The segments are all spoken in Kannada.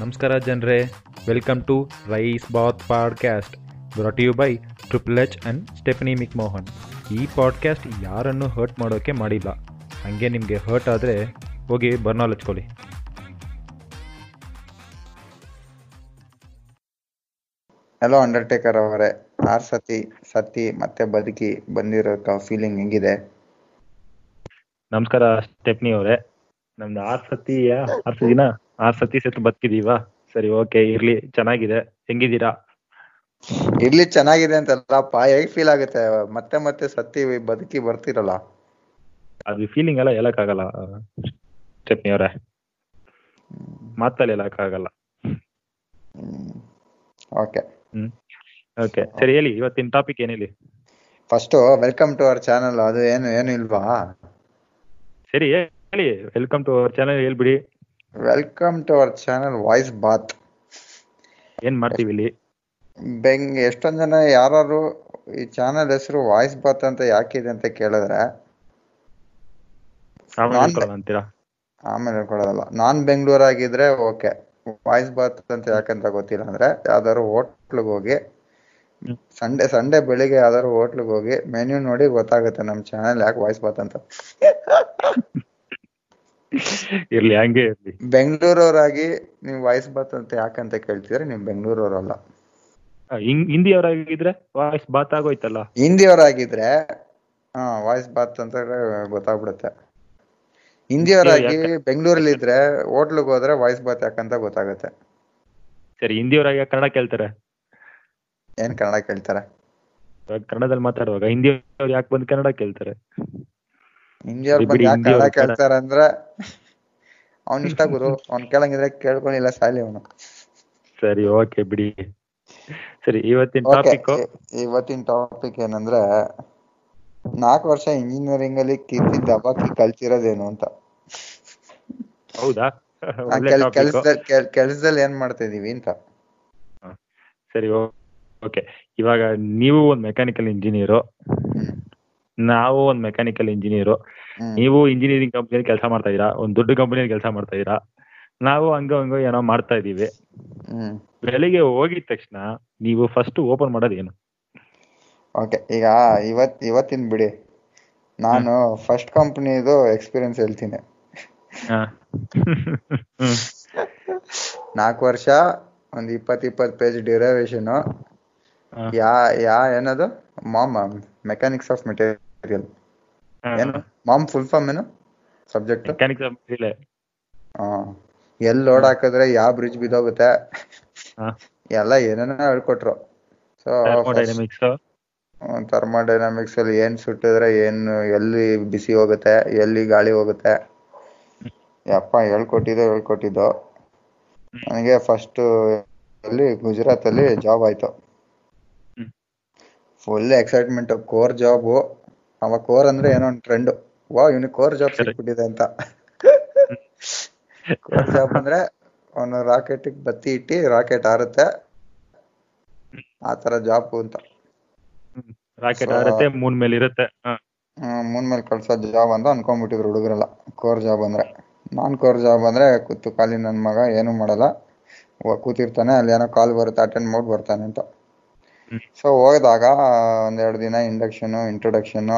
ನಮಸ್ಕಾರ ಜನರೇ. Welcome to rice bath podcast brought you by triple H and Stephanie McMahon ಈ ಪಾಡ್ಕ್ಯಾಸ್ಟ್ ಯಾರನ್ನು ಹರ್ಟ್ ಮಾಡೋಕ್ಕೆ ಮಾಡಿಲ್ಲ. ಹಾಗೆ ನಿಮಗೆ ಹರ್ಟ್ ಆದರೆ ಹೋಗಿ ಬರ್ನಾಲ್ ಹಚ್ಕೊಳ್ಳಿ ಹಲೋ ಅಂಡರ್ಟೇಕರ್ ಅವರೇ. ಆರ್ ಸತಿ ಸತಿ ಮತ್ತೆ ಬದುಕಿ ಬಂದಿರೋ ಫೀಲಿಂಗ್ ಹೆಂಗಿದೆ? ನಮಸ್ಕಾರ ಸ್ಟೆಫ್ನಿ ಅವರೇ. ನಮ್ದು ಆರ್ ಸತಿಯ ಆರ್ ಸತಿನ ಆರು ಸತಿ ಸತ್ತು ಬದುಕಿದೀವಾ? ಸರಿ ಓಕೆ ಇರ್ಲಿ ಚೆನ್ನಾಗಿದೆ. ಹೆಂಗಿದ್ದೀರಾ? ಇರ್ಲಿ ಚೆನ್ನಾಗಿದೆ ಅಂತಲ್ಲಪ್ಪ ಹೇಗ್ ಫೀಲ್ ಆಗುತ್ತೆ? ಮತ್ತೆ ಮತ್ತೆ ಸತಿ ಬದುಕಿ ಬರ್ತಿರಲ್ಲ. ಅದು ಫೀಲಿಂಗ್ ಎಲ್ಲ ಹೇಳಕ್ಕಾಗಲ್ಲ ಚಟ್ನಿ ಅವರೇ. ಮಾತಲ್ಲಿ ಹೇಳಕ್ಕಾಗಲ್ಲ. ಓಕೆ ಓಕೆ ಸರಿ ಹೇಳಿ ಇವತ್ತಿನ ಟಾಪಿಕ್ ಏನ್ ಹೇಳಿ? First welcome to our channel ಅದು ಏನು ಏನು ಇಲ್ವಾ? ಸರಿ ಹೇಳಿ ವೆಲ್ಕಮ್ ಟು ಅವರ್ ಚಾನಲ್ ಹೇಳ್ಬಿಡಿ. Welcome to our channel voice bath ಏನ್ ಮಾಡ್ತೀವಿ ಇಲ್ಲಿ? ಬೆಂಗ್ ಎಷ್ಟೊಂದ್ ಜನ ಯಾರು ಈ ಚಾನೆಲ್ ಹೆಸರು ವಾಯ್ಸ್ ಬಾತ್ ಅಂತ ಯಾಕಿದೆ ಅಂತ ಕೇಳಿದ್ರೆ ಆಮೇಲೆ ಕೊಡೋದಲ್ಲ ಹೇಳ್ಕೊಳ್ಳೋದಲ್ಲ ನಾನ್ ಬೆಂಗಳೂರು ಆಗಿದ್ರೆ ಓಕೆ ವಾಯ್ಸ್ ಬಾತ್ ಅಂತ ಯಾಕಂತ ಗೊತ್ತಿಲ್ಲ ಅಂದ್ರೆ ಯಾವ್ದಾದ್ರು ಹೋಟ್ಲಿಗೆ ಹೋಗಿ. ಸಂಡೆ ಸಂಡೆ ಬೆಳಿಗ್ಗೆ ಯಾವ್ದಾದ್ರು ಹೋಟ್ಲಿಗೆ ಹೋಗಿ ಮೆನ್ಯೂ ನೋಡಿ ಗೊತ್ತಾಗುತ್ತೆ ನಮ್ ಚಾನಲ್ ಯಾಕೆ ವಾಯ್ಸ್ ಬಾತ್ ಅಂತ. ಇರ್ಲಿ ಹಂಗೆ ಇರ್ಲಿ. ಬೆಂಗಳೂರವರಾಗಿ ನೀವು ವಾಯ್ಸ್ ಬಾತ್ ಅಂತ ಯಾಕಂತ ಕೇಳ್ತಿದ್ರೆ ನೀವು ಬೆಂಗಳೂರವರಲ್ಲ. ಹಿಂದಿಯವರಾಗಿದ್ರೆ ವಾಯ್ಸ್ ಬಾತ್ ಆಗೋಯ್ತಲ್ಲ? ಹಿಂದಿಯವರಾಗಿದ್ರೆ ಹಾ ವಾಯ್ಸ್ ಬಾತ್ ಅಂತ ಗೊತ್ತಾಗ್ಬಿಡುತ್ತೆ. ಹಿಂದಿಯವರಾಗಿ ಬೆಂಗಳೂರಲ್ಲಿ ಇದ್ರೆ ಹೋಟ್ಲಿಗೆ ಹೋದ್ರೆ ವಾಯ್ಸ್ ಬಾತ್ ಯಾಕಂತ ಗೊತ್ತಾಗುತ್ತೆ. ಸರಿ ಹಿಂದಿಯವರಾಗಿ ಕನ್ನಡ ಕೇಳ್ತಾರೆ? ಏನ್ ಕನ್ನಡ ಕೇಳ್ತಾರೆ? ಕನ್ನಡದಲ್ಲಿ ಮಾತಾಡುವಾಗ ಹಿಂದಿಯವ್ರು ಯಾಕೆ ಬಂದು ಕನ್ನಡ ಕೇಳ್ತಾರೆ? ಹಿಂದಿಯವ್ರು ಬಂದು ಯಾಕೆ ಕನ್ನಡ- ಕೇಳ್ತಾರೆ ಅಂದ್ರೆ ಅವ್ನ್ ಇಷ್ಟ ಗುರು. ಅವ್ನ್ ಕೇಳಂಗಿದ್ರೆ ಕೇಳ್ಕೊಂಡಿಲ್ಲ ಸಾಲಿ ಅವನು. ಸರಿ ಓಕೆ ಬಿಡಿ. ಸರಿ ಇವತ್ತಿನ ಟಾಪಿಕ್ ಇವತ್ತಿನ ಟಾಪಿಕ್ ಏನಂದ್ರೆ ನಾಲ್ಕು ವರ್ಷ ಇಂಜಿನಿಯರಿಂಗ್ ಅಲ್ಲಿ ಕಿತ್ತಿ ದಬಾಕಿ ಕಲ್ತಿರೋದೇನು ಅಂತ. ಹೌದಾ? ಕೆಲಸದಲ್ಲಿ ಏನ್ ಮಾಡ್ತಾ ಇದೀವಿ ಅಂತ ಸರಿ ಓಕೆ ಇವಾಗ ನೀವು ಒಂದು ಮೆಕ್ಯಾನಿಕಲ್ ಇಂಜಿನಿಯರು ನಾವು ಒಂದ್ ಮೆಕ್ಯಾನಿಕಲ್ ಇಂಜಿನಿಯರು ನೀವು ಇಂಜಿನಿಯರಿಂಗ್ ಕಂಪ್ನಿಯಲ್ಲಿ ಕೆಲಸ ಮಾಡ್ತಾ ಇದೀರಾ ಒಂದ್ ದೊಡ್ಡ ಕಂಪ್ನಿಯಲ್ಲಿ ಕೆಲಸ ಮಾಡ್ತಾ ಇದೀರಾ ನಾವು ಹಂಗ ಹಂಗ ಏನೋ ಮಾಡ್ತಾ ಇದೀವಿ ಬೆಳಿಗ್ಗೆ ಹೋಗಿದ ತಕ್ಷಣ ನೀವು ಫಸ್ಟ್ ಓಪನ್ ಮಾಡೋದು ಏನು? ಓಕೆ ಈಗ ಇವತ್ ಇವತ್ತಿನ ಬಿಡಿ. ನಾನು ಫಸ್ಟ್ ಕಂಪ್ನಿದು ಎಕ್ಸ್ಪೀರಿಯನ್ಸ್ ಹೇಳ್ತೀನಿ. ನಾಲ್ಕು ವರ್ಷ ಒಂದ್ ಇಪ್ಪತ್ ಇಪ್ಪತ್ ಪೇಜ್ ಡ್ಯೂರೇಷನ್ ಯಾ ಯಾ ಏನದು? ಮಾಮ್ ಮೆಕ್ಯಾನಿಕ್ಸ್ ಆಫ್ ಮೆಟೀರಿಯಲ್ ಹಾ. ಏನು? ಮಾಮ್ ಫುಲ್ ಫಾರ್ಮ್ ಏನು? Subject material. ಎಲ್ಲಿ ಲೋಡ್ ಹಾಕಿದ್ರೆ ಯಾವ ಬ್ರಿಡ್ಜ್ ಬಿದ್ದೋಗುತ್ತೆ. ಎಲ್ಲ ಏನೇನೋ ಹೇಳ್ಕೊಟ್ರು. ಸೊ ಥರ್ಮೋ ಥರ್ಮೋಡೈನಾಮಿಕ್ಸ್ ಅಲ್ಲಿ ಏನ್ ಸುಟ್ಟಿದ್ರೆ ಏನು ಎಲ್ಲಿ ಬಿಸಿ ಹೋಗುತ್ತೆ ಎಲ್ಲಿ ಗಾಳಿ ಹೋಗುತ್ತೆ? ಯಪ್ಪ ಹೇಳ್ಕೊಟ್ಟಿದ್ದು ಹೇಳ್ಕೊಟ್ಟಿದ್ದು. ನನಗೆ ಫಸ್ಟ್ ಅಲ್ಲಿ ಗುಜರಾತ್ ಅಲ್ಲಿ ಜಾಬ್ ಆಯ್ತು ಫುಲ್ ಎಕ್ಸೈಟ್ಮೆಂಟ್ ಕೋರ್ ಜಾಬು ಅವಾಗ ಕೋರ್ ಅಂದ್ರೆ ಏನೋ ಒಂದು ಟ್ರೆಂಡ್ ವಾ ಇವನಿಗೆ ಕೋರ್ ಜಾಬ್. ಸಿಕ್ಬಿಟ್ಟಿದೆ ಅಂತ. ಕೋರ್ ಜಾಬ್ ಅಂದ್ರೆ ಅವನು ರಾಕೆಟ್ ಬತ್ತಿ ಇಟ್ಟಿ ರಾಕೆಟ್ ಆರುತ್ತೆ ಆ ತರ ಜಾಬ್ ಅಂತ. ರಾಕೆಟ್ ಆರುತ್ತೆ ಮೂನ್ ಮೇಲೆ ಇರುತ್ತೆ. ಮೂನ್ ಮೇಲೆ ಕಳ್ಸೋ ಜಾಬ್ ಅಂತ ಅನ್ಕೊಂಡ್ಬಿಟ್ಟಿದ್ರು ಹುಡುಗರೆಲ್ಲ. ಕೋರ್ ಜಾಬ್ ಅಂದ್ರೆ. ನಾನ್ ಕೋರ್ ಜಾಬ್ ಅಂದ್ರೆ ಕೂತು ಖಾಲಿ ನನ್ ಮಗ ಏನು ಮಾಡಲ್ಲ. ಕೂತಿರ್ತಾನೆ ಅಲ್ಲಿ ಏನೋ ಕಾಲ್ ಬರುತ್ತೆ ಅಟೆಂಡ್ ಮಾಡಿ ಬರ್ತಾನೆ ಅಂತ. ಸೊ ಹೋಗಿದಾಗ ಒಂದೆರಡು ದಿನ ಇಂಡಕ್ಷನ್ ಇಂಟ್ರೊಡಕ್ಷನ್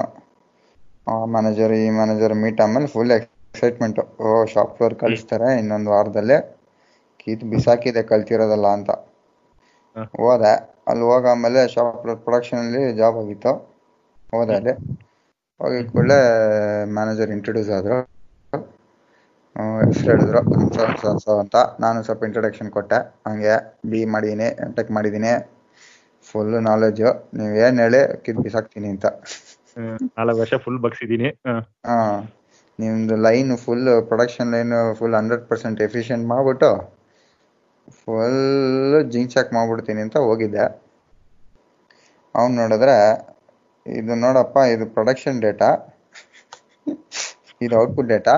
ಮ್ಯಾನೇಜರ್ ಈ ಮ್ಯಾನೇಜರ್ ಮೀಟ್ ಆಮೇಲೆ ಫುಲ್ ಎಕ್ಸೈಟ್ಮೆಂಟ್ ಓ ಶಾಪ್ ಫ್ಲೋರ್ ಕಳಿಸ್ತಾರೆ ಇನ್ನೊಂದು ವಾರದಲ್ಲಿ. ಕೀತ್ ಬಿಸಾಕಿದೆ ಕಲ್ತಿರೋದಲ್ಲ ಅಂತ. ಹೋದೆ. ಅಲ್ಲಿ ಹೋಗಾದ್ಮೇಲೆ ಶಾಪ್ ಫ್ಲೋರ್ ಪ್ರೊಡಕ್ಷನ್ ಅಲ್ಲಿ ಜಾಬ್ ಆಗಿತ್ತು. ಹೋದೆ ಅಲ್ಲಿ. ಹೋಗಿ ಕೂಡಲೇ ಮ್ಯಾನೇಜರ್ ಇಂಟ್ರೊಡ್ಯೂಸ್ ಆದ್ರು. ಹೆಸರು ಹೇಳಿದ್ರು ಅಂತ. ನಾನು ಸ್ವಲ್ಪ ಇಂಟ್ರೊಡಕ್ಷನ್ ಕೊಟ್ಟೆ. ಹಂಗೆ ಬಿ ಮಾಡಿದೀನಿ ಟೆಕ್ ಮಾಡಿದೀನಿ. ಫುಲ್ ನಾಲೆಜ್ ನೀವ್ ಏನ್ ಹೇಳಿ ಕಿದ್ ಬಿಸಾಕ್ತೀನಿ ಅಂತ. ನಾಲ್ಕು ವರ್ಷ ಫುಲ್ ಬಗ್ಸಿದೀನಿ ಹಾ. ನಿಮ್ದು line full production line full hundred percent efficient ಮಾಡ್ಬಿಟ್ಟು ಫುಲ್ ಜಿಂಚಾಕ್ ಚಾಕ್ ಮಾಡ್ಬಿಡ್ತೀನಿ ಅಂತ ಹೋಗಿದ್ದೆ ಅವ್ನು ನೋಡಿದ್ರೆ ಇದು ನೋಡಪ್ಪ ಇದು ಪ್ರೊಡಕ್ಷನ್ ಡೇಟಾ ಇದು ಔಟ್ಪುಟ್ ಡೇಟಾ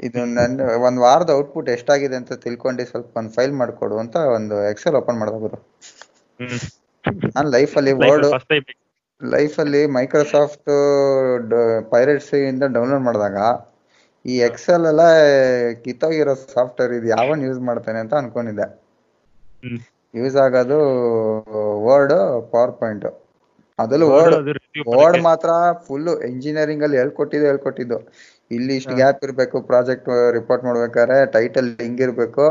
ಇದು ನನ್ನ ಒಂದು ವಾರದ ಔಟ್ಪುಟ್ ಎಷ್ಟಾಗಿದೆ ಅಂತ ತಿಳ್ಕೊಂಡು ಸ್ವಲ್ಪ ಒಂದು ಫೈಲ್ ಮಾಡ್ಕೊಡು ಅಂತ ಒಂದು ಎಕ್ಸೆಲ್ ಓಪನ್ ಮಾಡಿದ್ರು. ನಾನು ಲೈಫಲ್ಲಿ ಅಲ್ಲಿ ವರ್ಡ್ ಅಲ್ಲಿ first ಲೈಫಲ್ಲಿ ಮೈಕ್ರೋಸಾಫ್ಟ್ ಪೈರೇಟ್ಸ್ ಇಂದ ಡೌನ್ಲೋಡ್ ಮಾಡಿದಾಗ ಈ ಎಕ್ಸೆಲ್ ಎಲ್ಲ ಕಿತ್ತೋಗಿರೋ ಸಾಫ್ಟ್ವೇರ್ ಇದು ಯಾವನ್ ಯೂಸ್ ಮಾಡ್ತೇನೆ ಅಂತ ಅನ್ಕೊಂಡಿದ್ದೆ. ಯೂಸ್ ಆಗೋದು ವರ್ಡ್ ಪವರ್ ಪಾಯಿಂಟ್ ಅದ್ರಲ್ಲಿ ವರ್ಡ್ ವರ್ಡ್ ಮಾತ್ರ ಫುಲ್ ಇಂಜಿನಿಯರಿಂಗ್ ಅಲ್ಲಿ ಹೇಳ್ಕೊಟ್ಟಿದ್ದು ಹೇಳ್ಕೊಟ್ಟಿದ್ದು. ಇಲ್ಲಿ ಇಷ್ಟು ಗ್ಯಾಪ್ ಇರಬೇಕು ಪ್ರಾಜೆಕ್ಟ್ ರಿಪೋರ್ಟ್ ಮಾಡ್ಬೇಕಾದ್ರೆ ಟೈಟಲ್ ಹಿಂಗಿರ್ಬೇಕು.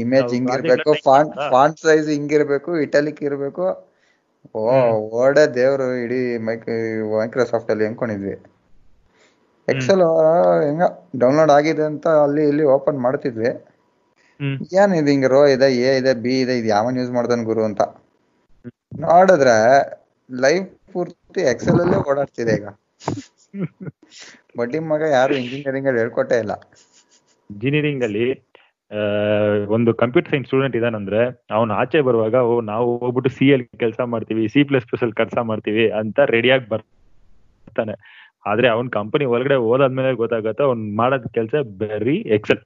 ಇಮೇಜ್ ಹಿಂಗ್ ಹಿಂಗಿರ್ಬೇಕು ಫಾಂಟ್ ಫಾಂಟ್ ಸೈಜ್ ಹಿಂಗಿರ್ಬೇಕು ಇಟಾಲಿಕ್ ಇರ್ಬೇಕು. ಓ ವರ್ಡೇ ದೇವ್ರು ಇಡೀ ಮೈಕ್ ಮೈಕ್ರೋಸಾಫ್ಟ್ ಅಲ್ಲಿ ಅನ್ಕೊಂಡಿದ್ವಿ ಎಕ್ಸೆಲ್ ಹೆಂಗ ಡೌನ್ಲೋಡ್ ಆಗಿದೆ ಅಂತ ಅಲ್ಲಿ ಇಲ್ಲಿ ಓಪನ್ ಮಾಡ್ತಿದ್ವಿ. ಏನ್ ಇದು ಹಿಂಗ ರೋ ಇದೆ ಎ ಇದೆ ಬಿ ಇದೆ ಇದು ಯಾವನ್ ಯೂಸ್ ಮಾಡ್ದನ್ ಗುರು ಅಂತ. ನೋಡಿದ್ರೆ ಲೈಫ್ ಪೂರ್ತಿ ಎಕ್ಸೆಲ್ ಅಲ್ಲೇ ಓಡಾಡ್ತಿದೆ ಈಗ. ಬಡ್ಡಿ ಮಗ ಯಾರು ಇಂಜಿನಿಯರಿಂಗ್ ಅಲ್ಲಿ ಹೇಳ್ಕೊಟ್ಟೆ ಇಲ್ಲ. ಇಂಜಿನಿಯರಿಂಗ್ ಅಲ್ಲಿ ಒಂದು ಕಂಪ್ಯೂಟರ್ ಸೈನ್ಸ್ ಸ್ಟೂಡೆಂಟ್ ಇದಾನಂದ್ರೆ ಅವ್ನು ಆಚೆ ಬರುವಾಗ ಓ ನಾವು ಹೋಗ್ಬಿಟ್ಟು ಸಿ ಅಲ್ಲಿ ಕೆಲಸ ಮಾಡ್ತೀವಿ ಸಿ ಪ್ಲಸ್ ಪ್ಲಸ್ ಅಲ್ಲಿ ಕೆಲಸ ಮಾಡ್ತೀವಿ ಅಂತ ರೆಡಿಯಾಗಿ ಬರ್ತಾನೆ. ಆದ್ರೆ ಅವ್ನ್ ಕಂಪನಿ ಒಳಗಡೆ ಹೋದಾದ್ಮೇಲೆ ಗೊತ್ತಾಗತ್ತೆ ಅವ್ನ್ ಮಾಡೋದ್ ಕೆಲಸ ಬರೀ ಎಕ್ಸೆಲ್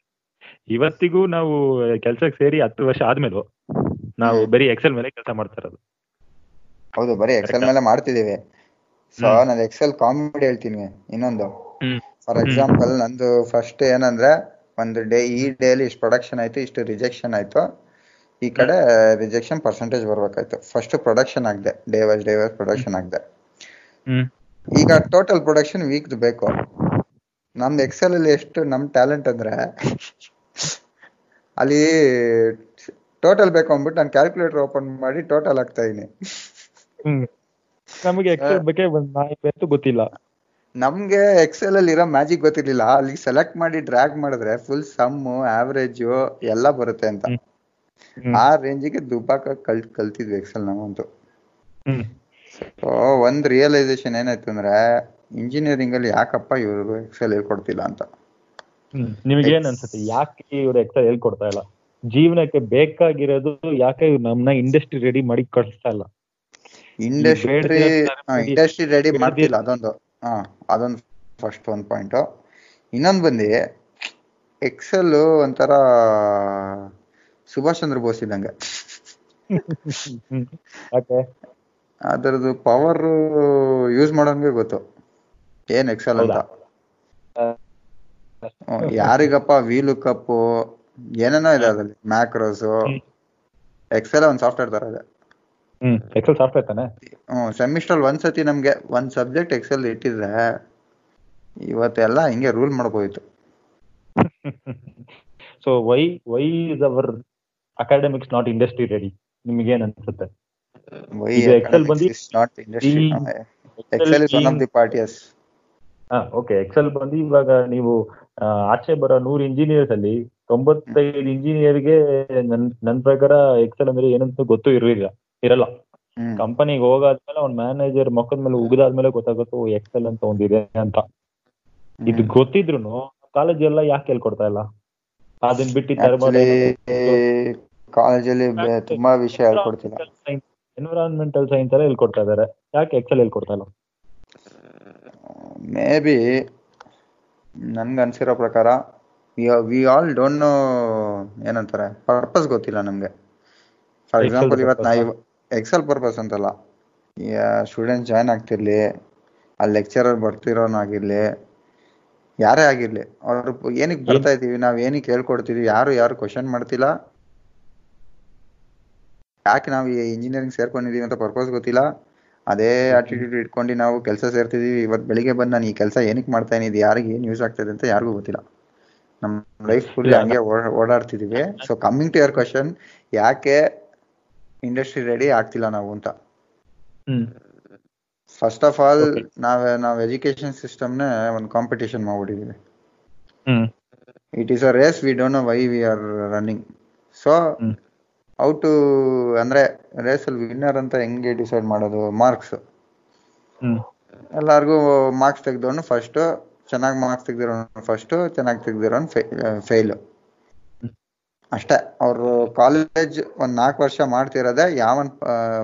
ಇವತ್ತಿಗೂ ನಾವು ಕೆಲ್ಸಕ್ಕೆ ಸೇರಿ ಹತ್ತು ವರ್ಷ ಆದ್ಮೇಲೂ ನಾವು. ಬರೀ ಎಕ್ಸೆಲ್ ಮೇಲೆ ಕೆಲಸ ಮಾಡ್ತಾ ಇರೋದು. ಹೌದು ಬರೀ ಎಕ್ಸೆಲ್. ಮೇಲೆ ಮಾಡ್ತಿದೀವಿ. ಸೊ. ನಾನು ಎಕ್ಸೆಲ್ ಕಾಮಿಡಿ ಹೇಳ್ತೀನಿ ಇನ್ನೊಂದು. ಫಾರ್ ಎಕ್ಸಾಂಪಲ್ ನಂದು ಫಸ್ಟ್ ಏನಂದ್ರೆ ಒಂದು ಡೇ ಈ ಡೇಲಿ ಇಷ್ಟು ಪ್ರೊಡಕ್ಷನ್ ಆಯ್ತು ಇಷ್ಟು ರಿಜೆಕ್ಷನ್ ಆಯ್ತು. ಈ ಕಡೆ ರಿಜೆಕ್ಷನ್ ಪರ್ಸೆಂಟೇಜ್ ಬರ್ಬೇಕಾಯ್ತು. ಫಸ್ಟ್ ಪ್ರೊಡಕ್ಷನ್ ಆಗದೆ day wise day wise production ಆಗದೆ. ಈಗ ಟೋಟಲ್ ಪ್ರೊಡಕ್ಷನ್ ವೀಕ್ ಬೇಕು. ನಮ್ದು ಎಕ್ಸೆಲ್ ಅಲ್ಲಿ ಎಷ್ಟು ನಮ್ ಟ್ಯಾಲೆಂಟ್ ಅಂದ್ರೆ ಅಲ್ಲಿ ಟೋಟಲ್ ಬೇಕು ಅಂದ್ಬಿಟ್ಟು ನಾನು ಕ್ಯಾಲ್ಕುಲೇಟರ್ ಓಪನ್ ಮಾಡಿ ಟೋಟಲ್ ಹಾಕ್ತಾ ಇದೀನಿ. ನಮಗೆ ಎಕ್ಸೆಲ್ ಬಗ್ಗೆ ಗೊತ್ತಿಲ್ಲ. ನಮ್ಗೆ ಎಕ್ಸೆಲ್ ಅಲ್ಲಿ ಇರೋ ಮ್ಯಾಜಿಕ್ ಗೊತ್ತಿರ್ಲಿಲ್ಲ. ಅಲ್ಲಿ ಸೆಲೆಕ್ಟ್ ಮಾಡಿ ಡ್ರ್ಯಾಗ್ ಮಾಡಿದ್ರೆ ಫುಲ್ ಸಮ್ ಆವರೇಜ್ ಎಲ್ಲ ಬರುತ್ತೆ ಅಂತ. ಆ ರೇಂಜಿಗೆ ದುಬ್ಬಾಕ ಕಲ್ ಕಲ್ತಿದ್ವಿ ಎಕ್ಸೆಲ್ ನಾವಂತೂ ಸೊ ಒಂದ್ ರಿಯಲೈಸೇಷನ್ ಏನಾಯ್ತು ಅಂದ್ರೆ ಇಂಜಿನಿಯರಿಂಗ್ ಅಲ್ಲಿ ಯಾಕಪ್ಪ ಇವರು ಎಕ್ಸೆಲ್ ಹೇಳ್ಕೊಡ್ತಿಲ್ಲ ಅಂತ. ನಿಮ್ಗೆ ನಿಮಗೆ ಏನ್ ಅನ್ಸುತ್ತೆ? ಯಾಕೆ ಇವ್ರು ಎಕ್ಸೆಲ್ ಹೇಳ್ಕೊಡ್ತಾ ಇಲ್ಲ? ಜೀವನಕ್ಕೆ ಬೇಕಾಗಿರೋದು ಯಾಕೆ ಇವ್ರು ನಮ್ನ ಇಂಡಸ್ಟ್ರಿ ರೆಡಿ ಮಾಡಿ ಕಳಿಸ್ತಾ ಇಲ್ಲ? ಇಂಡಸ್ಟ್ರಿ ಇಂಡಸ್ಟ್ರಿ ರೆಡಿ ಮಾಡ್ತಿಲ್ಲ ಅದೊಂದು. ಹಾ ಅದೊಂದು ಫಸ್ಟ್ ಒಂದು ಪಾಯಿಂಟ್ ಇನ್ನೊಂದು ಬಂದಿ ಎಕ್ಸೆಲ್ ಒಂಥರ ಸುಭಾಷ್ ಚಂದ್ರ ಬೋಸ್ ಇದ್ದಂಗೆ. ಅದರದ್ದು ಪವರ್ ಯೂಸ್ ಮಾಡೋಂಗೆ ಗೊತ್ತು. ಏನ್ ಎಕ್ಸೆಲ್ ಅಂತ. ಯಾರಿಗಪ್ಪ ವೀಲು ಕಪ್ಪು ಏನೇನೋ ಇದೆ ಅದ್ರಲ್ಲಿ ಮ್ಯಾಕ್ರೋಸ್ ಎಕ್ಸೆಲ್ ಒಂದು ಸಾಫ್ಟ್ವೇರ್ ತರ ಇದೆ. ಹ್ಮ್ ಎಕ್ಸೆಲ್ ಸಾಫ್ಟ್ವೇರ್ ತಾನೆ? ಹ್ಮ್ ಸೆಮಿಸ್ಟರ್ ಒಂದ್ ಸತಿ ನಮ್ಗೆ ಒಂದ್ ಸಬ್ಜೆಕ್ಟ್ ಎಕ್ಸೆಲ್ ಇಟ್ಟಿದ್ರೆ ಇವತ್ತೆಲ್ಲ ಹಿಂಗೆ ರೂಲ್ ಮಾಡ್ಬೋದಿತ್ತು so why why is our academics not industry ready ನಿಮ್ಗೆ ಏನ್ ಅನ್ಸುತ್ತೆ? ವೈ ಎಕ್ಸೆಲ್ ಬಂದು- not industry excel is one of the parties ಹಾ ಓಕೆ ಎಕ್ಸೆಲ್ ಬಂದಿ ಇವಾಗ ನೀವು ಆಚೆ ಬರೋ ನೂರ್ ಇಂಜಿನಿಯರ್ಸ್ ಅಲ್ಲಿ ತೊಂಬತ್ತೈದು ಇಂಜಿನಿಯರ್ಗೆ ನನ್ ನನ್ ಪ್ರಕಾರ ಎಕ್ಸೆಲ್ ಅಂದ್ರೆ ಏನಂತ ಗೊತ್ತು ಇರಲಿಲ್ಲ. ಇರಲ್ಲ. ಕಂಪನಿಗೆ ಹೋಗಾದ್ಮೇಲೆ ಅವ್ನ ಮ್ಯಾನೇಜರ್ ಮುಖದ ಮೇಲೆ ಉಗಿದಾದ್ಮೇಲೆ ಗೊತ್ತಾಗುತ್ತೆ ಎಕ್ಸೆಲ್ ಅಂತ ಒಂದಿದೆ ಅಂತ. ಇದು ಗೊತ್ತಿದ್ರು ಕಾಲೇಜ್ ಎಲ್ಲ ಯಾಕೆ ಹೇಳ್ಕೊಡ್ತಾ ಇಲ್ಲ? ಅದನ್ನ ಬಿಟ್ಟು ಕಾಲೇಜಲ್ಲಿ ತುಂಬಾ ವಿಷಯ ಹೇಳ್ಕೊಡ್ತಿಲ್ಲ. ಎನ್ವಿರಾನ್ಮೆಂಟಲ್ ಸೈನ್ಸ್ ಎಲ್ಲ ಹೇಳ್ಕೊಡ್ತಾ ಇದಾರೆ. ಯಾಕೆ ಎಕ್ಸೆಲ್ ಹೇಳ್ಕೊಡ್ತಾ ಇಲ್ಲ? ಮೇ ಬಿ ನನ್ಗೆ ಅನ್ಸಿರೋ ಪ್ರಕಾರ ವಿ ಆಲ್ ಡೋಂಟ್ ನೋ ಏನಂತಾರೆ ಪರ್ಪಸ್ ಗೊತ್ತಿಲ್ಲ ನಮ್ಗೆ. ಫಾರ್ ಎಕ್ಸಾಂಪಲ್ ಇವತ್ತು ನಾ ಎಕ್ಸೆಲ್ ಪರ್ಪಸ್ ಅಂತಲ್ಲ. ಸ್ಟೂಡೆಂಟ್ ಜಾಯ್ನ್ ಆಗ್ತಿರ್ಲಿ ಆ ಲೆಕ್ಚರರ್ ಬರ್ತಿರೋನಾಗಿರ್ಲಿ ಯಾರೇ ಆಗಿರ್ಲಿ ಅವ್ರ ಏನಕ್ಕೆ ಬರ್ತಾ ಇದೀವಿ ನಾವ್ ಏನಕ್ಕೆ ಹೇಳ್ಕೊಡ್ತೀವಿ ಯಾರು ಯಾರು ಕ್ವಶನ್ ಮಾಡ್ತಿಲ್ಲ ಯಾಕೆ ನಾವು ಈ ಇಂಜಿನಿಯರಿಂಗ್ ಸೇರ್ಕೊಂಡಿದೀವಿ ಅಂತ ಪರ್ಪಸ್ ಗೊತ್ತಿಲ್ಲ. ಅದೇ ಆಟಿಟ್ಯೂಡ್ ಇಟ್ಕೊಂಡು ನಾವು ಕೆಲಸ ಸೇರ್ತಿದೀವಿ ಇವತ್ತು ಬೆಳಿಗ್ಗೆ ಬಂದು ನಾನು ಈ ಕೆಲಸ ಏನಕ್ಕೆ ಮಾಡ್ತಾ ಇದೀನಿ ಯಾರಿಗೆ ಏನ್ ಯೂಸ್ ಆಗ್ತದೆ ಅಂತ ಯಾರಿಗೂ ಗೊತ್ತಿಲ್ಲ. ನಮ್ ಲೈಫ್ ಫುಲ್ ಹಂಗೆ ಓಡ್- ಓಡಾಡ್ತಿದೀವಿ. So coming to your question ಯಾಕೆ ಇಂಡಸ್ಟ್ರಿ ರೆಡಿ ಆಗ್ತಿಲ್ಲ ನಾವು ಅಂತ. First of all. ನಾವ್ ನಾವ್ ಎಜುಕೇಶನ್ ಸಿಸ್ಟಮ್ನೇ ಒಂದು competition ಮಾಡ್ಬಿಟ್ಟಿದೀವಿ. It is a race we don't know why we are running so ಔ ಟು ಅಂದ್ರೆ ರೇಸ್ ಅಲ್ಲಿ ವಿನ್ನರ್ ಅಂತ ಹೆಂಗೆ ಡಿಸೈಡ್ ಮಾಡೋದು? ಮಾರ್ಕ್ಸ್ ಎಲ್ಲಾರ್ಗು ಮಾರ್ಕ್ಸ್ ತೆಗ್ದವನು ಫಸ್ಟ್ ಚೆನ್ನಾಗಿ ಮಾರ್ಕ್ಸ್ ತೆಗ್ದಿರೋನು ಫಸ್ಟ್ ಚೆನ್ನಾಗಿ ತೆಗ್ದಿರೋನು ಫೇಲ್ ಅಷ್ಟೇ ಅವರು ಕಾಲೇಜ್ ಒಂದ್ ನಾಲ್ಕು ವರ್ಷ ಮಾಡ್ತಿರೋದೆ ಯಾವನ್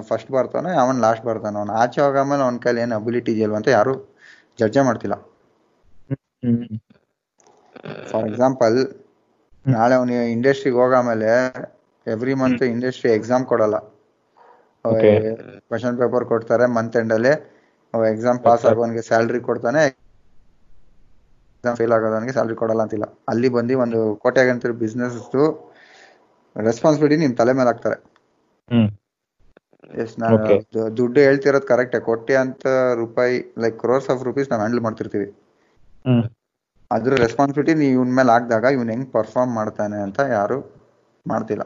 ಫಸ್ಟ್ ಬರ್ತಾನೋ ಯಾವನ್ ಲಾಸ್ಟ್ ಬರ್ತಾನೋ ಅವ್ನು ಆಚೆ ಹೋಗಾದ್ಮೇಲೆ ಅವ್ನ ಕೈಲಿ ಏನು ಅಬಿಲಿಟಿ ಇದೆಯಲ್ವ ಅಂತ ಯಾರು ಜಡ್ಜೆ ಮಾಡ್ತಿಲ್ಲ. ಫಾರ್ ಎಕ್ಸಾಂಪಲ್ ನಾಳೆ ಅವನು ಇಂಡಸ್ಟ್ರಿಗೆ ಹೋಗಾಮೇಲೆ ಎವ್ರಿ ಮಂತ್ ಇಂಡಸ್ಟ್ರಿ ಎಕ್ಸಾಮ್ ಕೊಡಲ್ಲ. ಕ್ವಶನ್ ಪೇಪರ್ ಕೊಡ್ತಾರೆ ಮಂತ್ ಎಂಡ್ ಅಲ್ಲಿ ಎಕ್ಸಾಮ್ ಪಾಸ್ ಆಗೋ ಆಗೋನ್ಗೆ ಸ್ಯಾಲ್ರಿ ಕೊಡ್ತಾನೆ ಎಕ್ಸಾಮ್ ಫೇಲ್ ಆಗೋದವನಿಗೆ ಸ್ಯಾಲ್ರಿ ಕೊಡಲ್ಲ ಅಂತಿಲ್ಲ. ಅಲ್ಲಿ ಬಂದು ಒಂದು ಕೋಟೆ ಗಂಟೆ ಬಿಸ್ನೆಸ್ ರೆಸ್ಪಾನ್ಸಿಬಿಲಿಟಿ ನಿಮ್ ತಲೆ ಮೇಲೆ ಹಾಕ್ತಾರೆ. ಎಸ್ ನಾನು ದುಡ್ಡು ಹೇಳ್ತಿರೋದು ಕರೆಕ್ಟ್ ಕೊಟ್ಟೆ ಅಂತ ರೂಪಾಯಿ ಲೈಕ್ ಕ್ರೋರ್ಸ್ ಆಫ್ ರುಪೀಸ್ ನಾವು ಹ್ಯಾಂಡಲ್ ಮಾಡ್ತಿರ್ತೀವಿ. ಅದ್ರ ರೆಸ್ಪಾನ್ಸಿಬಿಲಿಟಿ ನೀವು ಇವನ್ ಮೇಲೆ ಹಾಕಿದಾಗ ಇವನ್ ಹೆಂಗ್ ಪರ್ಫಾರ್ಮ್ ಮಾಡ್ತಾನೆ ಅಂತ ಯಾರು ಮಾಡ್ತಿಲ್ಲ.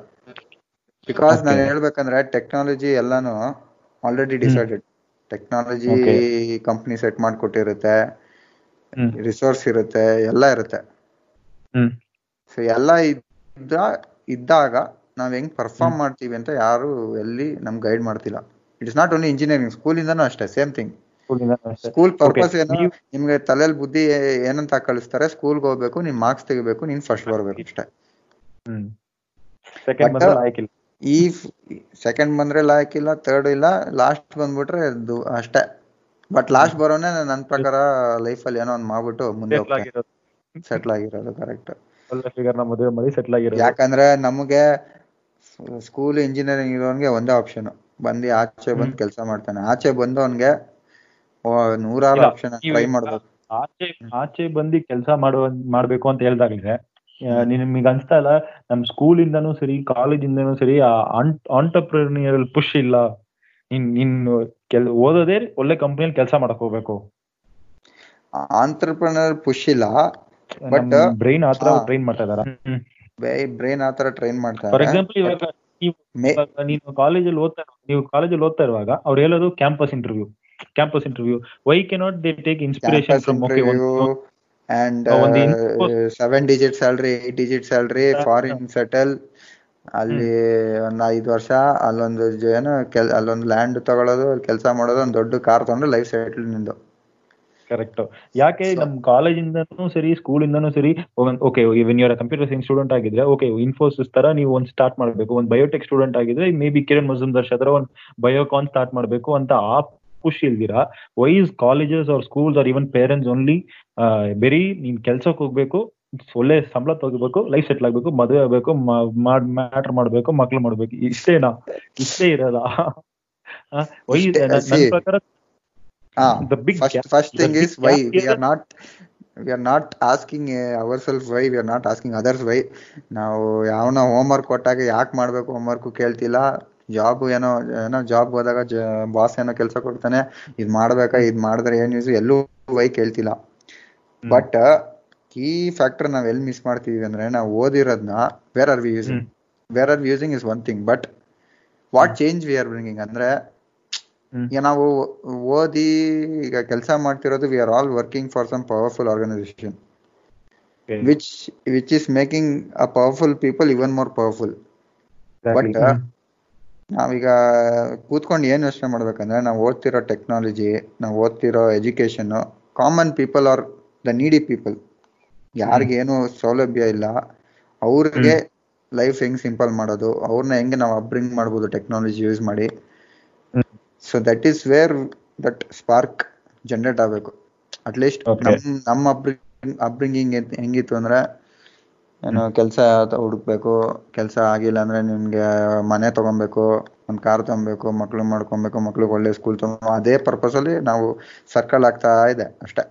ಬಿಕಾಸ್ ನಾನು. ಹೇಳ್ಬೇಕಂದ್ರೆ ಟೆಕ್ನಾಲಜಿ ಎಲ್ಲಾನು already decided technology. Company set ಮಾಡ್ಕೊಟ್ಟಿರುತ್ತೆ. Resource ಇರುತ್ತೆ ಎಲ್ಲ ಇರುತ್ತೆ. ಸೊ ಎಲ್ಲ ಇದ್ದ ಇದ್ದಾಗ ನಾವ್ ಹೆಂಗ್ ಪರ್ಫಾರ್ಮ್ ಮಾಡ್ತೀವಿ ಅಂತ ಯಾರು ಎಲ್ಲಿ ನಮ್ ಗೈಡ್ ಮಾಡ್ತಿಲ್ಲ. It is not only engineering ಸ್ಕೂಲಿಂದನೂ ಅಷ್ಟೇ ಸೇಮ್ ಥಿಂಗ್ ಸ್ಕೂಲ್ ಪರ್ಪಸ್ ಏನು ನಿಮ್ಗೆ ತಲೆಯಲ್ಲಿ ಬುದ್ಧಿ ಏನಂತ ಕಳಿಸ್ತಾರೆ ಸ್ಕೂಲ್ಗೆ ಹೋಗ್ಬೇಕು ನಿಮ್ ಮಾರ್ಕ್ಸ್ ತೆಗಿಬೇಕು ನೀನ್ ಫಸ್ಟ್ ಬರ್ಬೇಕು ಅಷ್ಟೇ. ಈ ಸೆಕೆಂಡ್ ಬಂದ್ರೆ ಲಾಯಕ್ ಇಲ್ಲ ಥರ್ಡ್ ಇಲ್ಲ ಲಾಸ್ಟ್ ಬಂದ್ಬಿಟ್ರೆ ಅಷ್ಟೇ. ಬಟ್ ಲಾಸ್ಟ್ ಬರೋನೆ ನನ್ನ ಪ್ರಕಾರ ಲೈಫ್ ಅಲ್ಲಿ ಏನೋ ಒಂದ್ ಮಾಡ್ಬಿಟ್ಟು ಮುಂದೆ ಸೆಟ್ಲ್ ಆಗಿರೋದು. ಸೆಟ್ಲ್ ಆಗಿರೋದು ಕರೆಕ್ಟ್ ಫಿಗರ್ನ ಮದುವೆ ಮಾಡಿ ಸೆಟ್ಲ್ ಯಾಕಂದ್ರೆ ನಮಗೆ ಸ್ಕೂಲ್ ಇಂಜಿನಿಯರಿಂಗ್ ಇರೋನ್ಗೆ ಒಂದೇ ಆಪ್ಷನ್ ಬಂದು ಆಚೆ ಬಂದು. ಕೆಲಸ ಮಾಡ್ತಾನೆ. ಆಚೆ ಬಂದವನ್ಗೆ ನೂರಾರು ಇಲ್ಲ, ಆಪ್ಷನ್ ಟ್ರೈ ಈಗ ಮಾಡ್ಬೋದು. ಆಚೆ ಆಚೆ ಬಂದು ಕೆಲಸ ಮಾಡುವ ಮಾಡ್ಬೇಕು ಅಂತ ಹೇಳ್ದಾಗ್ಲಿದೆ ನಿಮಗೆ ಅನ್ಸ್ತಾ ಇಲ್ಲ ನಮ್ ಸ್ಕೂಲ್ ಇಂದನೂ ಸರಿ ಕಾಲೇಜ್ ಇಂದನೂ ಸರಿ ಆಂಟರ್ಪ್ರಿನಿಯರ್ ಪುಷ್ ಇಲ್ಲ. ನಿನ್ ನೀನ್ ಕೆಲ್ ಓದೋದೇ ಒಳ್ಳೆ ಕಂಪನಿಯಲ್ಲಿ ಕೆಲಸ ಮಾಡಕ್ ಹೋಗ್ಬೇಕು. ಆಂಟರ್ಪ್ರಿನರ್ ಪುಷ್ ಇಲ್ಲ. But, ಬ್ರೈನ್ ಆತರ ಟ್ರೈನ್ ಮಾಡ್ತಾ ಇದಾರ ಬ್ರೈನ್ ಆತರ ಟ್ರೈನ್ ಫಾರ್ ಮಾಡ್ತಾರೆ ಎಕ್ಸಾಂಪಲ್ ಇವಾಗ ನೀನು ಕಾಲೇಜಲ್ಲಿ ಓದ್ತಾ ನೀವು ಕಾಲೇಜಲ್ಲಿ ಓದ್ತಾ ಇರುವಾಗ ಅವ್ರು ಹೇಳೋದು campus interview campus interview why cannot they take inspiration from okay and seven digit salary eight digit salary foreign settle ಅಲ್ಲಿ ಒಂದ್ ಐದು ವರ್ಷ ಅಲ್ಲೊಂದು ಏನು ಏನೋ ಅಲ್ಲೊಂದು ಲ್ಯಾಂಡ್ ತಗೊಳ್ಳೋದು ಕೆಲಸ ಮಾಡೋದು ಒಂದು ದೊಡ್ಡ ಕಾರ್ ತಗೊಂಡು ಲೈಫ್ ಸೆಟಲ್ ನಿಂದು. ಕರೆಕ್ಟ್ ಯಾಕೆ ನಮ್ ಕಾಲೇಜಿಂದನೂ ಸರಿ ಸ್ಕೂಲ್ ಇಂದನೂ ಸರಿ okay even your computer science student ಆಗಿದ್ರೆ ಓಕೆ ಇನ್ಫೋಸಿಸ್ ತರ ನೀವು ಒಂದ್ ಸ್ಟಾರ್ಟ್ ಮಾಡ್ಬೇಕು. ಒಂದ್ ಬಯೋಟೆಕ್ ಸ್ಟೂಡೆಂಟ್ ಆಗಿದ್ರೆ ಮೇ ಬಿ ಕಿರಣ್ ಮಜುಮ್ದಾರ್ ಶತ್ರ ಒಂದ್ ಬಯೋಕಾನ್ ಸ್ಟಾರ್ಟ್ ಮಾಡ್ಬೇಕು ಅಂತ ಆ ಖುಷಿ ಇಲ್ದಿರಾ ವೈಸ್ ಕಾಲೇಜಸ್ ಅವ್ರ schools or even parents only ಬರೀ ನೀನ್ ಕೆಲ್ಸಕ್ಕೆ ಹೋಗ್ಬೇಕು ಒಳ್ಳೆ ಸಂಬಳ ತಗೋಬೇಕು ಲೈಫ್ ಸೆಟ್ಲ್ ಆಗ್ಬೇಕು ಮದುವೆ ಆಗ್ಬೇಕು ಮ್ಯಾಟರ್ ಮಾಡ್ಬೇಕು ಮಕ್ಳು ಮಾಡ್ಬೇಕು ಇಷ್ಟೇನಾ? ಇಷ್ಟೇ ಇರಲ್ಲ. ಪ್ರಕಾರ ಹಾ the big first gap- first thing big is why gap we are not we are not asking uh, ourselves why we are not asking others why. ನಾವು ಯಾವನ ಹೋಮ್ವರ್ಕ್ ಕೊಟ್ಟಾಗ ಯಾಕೆ ಮಾಡ್ಬೇಕು ಹೋಮ್ವರ್ಕ್ ಕೇಳ್ತಿಲ್ಲ. ಜಾಬ್ ಏನೋ ಏನೋ ಜಾಬ್ ಹೋದಾಗ ಬಾಸ್ ಏನೋ ಕೆಲಸ ಕೊಡ್ತಾನೆ. ಇದ್ ಮಾಡ್ಬೇಕಾ ಇದ್ ಮಾಡಿದ್ರೆ ಏನ್ ಯೂಸ್ ಎಲ್ಲೂ ವೈ ಕೇಳ್ತಿಲ್ಲ. ಬಟ್ ಕೀ ಫ್ಯಾಕ್ಟರ್ ನಾವ್ ಎಲ್ಲಿ ಮಿಸ್ ಮಾಡ್ತೀವಿ ಅಂದ್ರೆ ನಾವು ಓದಿರೋದ್ನ where are we using where are we using is one thing but what change we are bringing ಅಂದ್ರೆ. ಈಗ ನಾವು ಓದಿ ಈಗ ಕೆಲಸ ಮಾಡ್ತಿರೋದು we are all working for some powerful organisation. Which which is making a powerful people even more powerful but ನಾವೀಗ ಕೂತ್ಕೊಂಡು ಏನ್ ಯೋಚನೆ ಮಾಡ್ಬೇಕಂದ್ರೆ ನಾವು ಓದ್ತಿರೋ ಟೆಕ್ನಾಲಜಿ ನಾವು ಓದ್ತಿರೋ education common people are the needy people ಯಾರಿಗೇನು ಸೌಲಭ್ಯ ಇಲ್ಲ ಅವ್ರಿಗೆ ಲೈಫ್ ಹೆಂಗ್ ಸಿಂಪಲ್ ಮಾಡೋದು ಅವ್ರನ್ನ ಹೆಂಗೆ ನಾವು ಅಪ್ಬ್ರಿಂಗ್ ಮಾಡ್ಬೋದು ಟೆಕ್ನಾಲಜಿ ಯೂಸ್ ಮಾಡಿ. So that is where that spark generate ಆಗ್ಬೇಕು. ಅಟ್ಲೀಸ್ಟ್ ನಮ್ಮ ಅಪ್ಬ್ರಿಂಗ್ ಅಪ್ಬ್ರಿಂಗಿಂಗ್ ಹೆಂಗಿತ್ತು ಅಂದ್ರೆ ಏನು ಕೆಲಸ ಹುಡುಕ್ಬೇಕು ಕೆಲಸ ಆಗಿಲ್ಲ ಅಂದ್ರೆ ನಿಮ್ಗೆ ಮನೆ ತಗೊಬೇಕು ಒಂದ್ ಕಾರ್ ತಗೊಬೇಕು ಮಕ್ಳು ಮಾಡ್ಕೊಬೇಕು ಮಕ್ಳಿಗೆ ಒಳ್ಳೆ ಸ್ಕೂಲ್ ತಗೊಂಡು ಅದೇ ಪರ್ಪಸ್ ಅಲ್ಲಿ ನಾವು ಸರ್ಕಲ್ ಆಗ್ತಾ ಇದೆ ಅಷ್ಟೇ.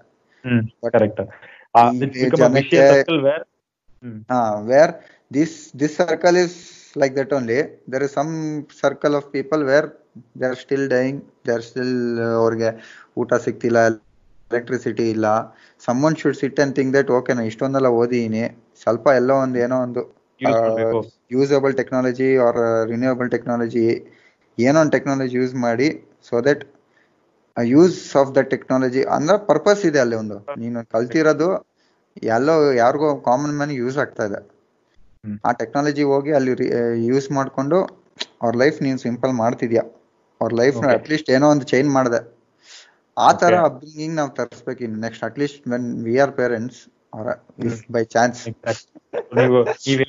ಹಾ ವೇರ್ ದಿಸ್ ದಿಸ್ ಜನಕ್ಕೆ- is where this this circle is like that only. There is some circle of people where they are still dying they are still uh, ಅವ್ರಿಗೆ ಊಟ ಸಿಗ್ತಿಲ್ಲ ಎಲೆಕ್ಟ್ರಿಸಿಟಿ ಇಲ್ಲ. Someone should sit and think that okay ನಾ ಇಷ್ಟೊಂದೆಲ್ಲ ಓದಿನಿ ಸ್ವಲ್ಪ ಎಲ್ಲೋ ಒಂದು ಏನೋ ಒಂದು usable technology or renewable technology ಏನೋ ಒಂದು ಟೆಕ್ನಾಲಜಿ ಯೂಸ್ ಮಾಡಿ so that use of the technology ಅಂದ್ರೆ ಪರ್ಪಸ್ ಇದೆ ಅಲ್ಲಿ ಒಂದು. ನೀನು ಕಲ್ತಿರೋದು ಎಲ್ಲೋ ಯಾರಿಗೋ ಕಾಮನ್ ಮ್ಯಾನ್ ಯೂಸ್ ಆಗ್ತಾ ಇದೆ. ಆ ಟೆಕ್ನಾಲಜಿ ಹೋಗಿ ಅಲ್ಲಿ ಯೂಸ್ ಮಾಡ್ಕೊಂಡು ಅವ್ರ ಲೈಫ್ ನೀನ್ ಸಿಂಪಲ್ ಮಾಡ್ತಿದ್ಯಾ? ಅವ್ರ ಲೈಫ್. ಅಟ್ಲೀಸ್ಟ್ ಏನೋ ಒಂದು ಚೇಂಜ್ ಮಾಡಿದೆ. ಆ ತರ. ಅಪ್ಬ್ರಿಂಗಿಂಗ್ ನಾವು ತರಿಸ್ಬೇಕು next at least when we are parents by chance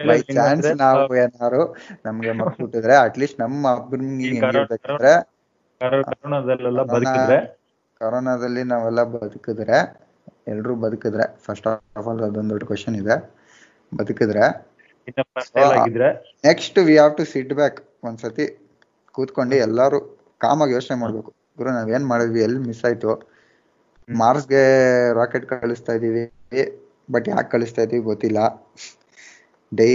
by chance ನಾವು ಏನಾದ್ರು ನಮ್ಗೆ ಮಕ್ಳು ಹುಟ್ಟಿದ್ರೆ ಅಟ್ಲೀಸ್ಟ್ ನಮ್ಮ ಅಪ್ಬ್ರಿಂಗಿಂಗ್ ಹೆಂಗಿರ್ಬೇಕಂದ್ರೆ ಕರೋನಾದಲ್ಲಿ ನಾವೆಲ್ಲ ಬದುಕಿದ್ರೆ ಎಲ್ರು ಬದುಕಿದ್ರೆ ಫಸ್ಟ್ ಆಫ್ ಆಲ್ ಅದೊಂದು ದೊಡ್ಡ ಕ್ವಶನ್ ಇದೆ. ಬದುಕಿದ್ರೆ next we have to sit back ಒಂದ್ಸತಿ ಕೂತ್ಕೊಂಡು ಎಲ್ಲಾರು ಕಾಮಾಗಿ ಯೋಚನೆ ಮಾಡ್ಬೇಕು. ಗುರು ನಾವೇನ್ ಮಾಡಿದ್ವಿ ಎಲ್ಲಿ ಮಿಸ್ ಆಯ್ತು? ಮಾರ್ಸ್ಗೆ ರಾಕೆಟ್ ಕಳಿಸ್ತಾ ಇದೀವಿ ಬಟ್ ಯಾಕೆ ಕಳಿಸ್ತಾ ಇದೀವಿ ಗೊತ್ತಿಲ್ಲ. ಡೈ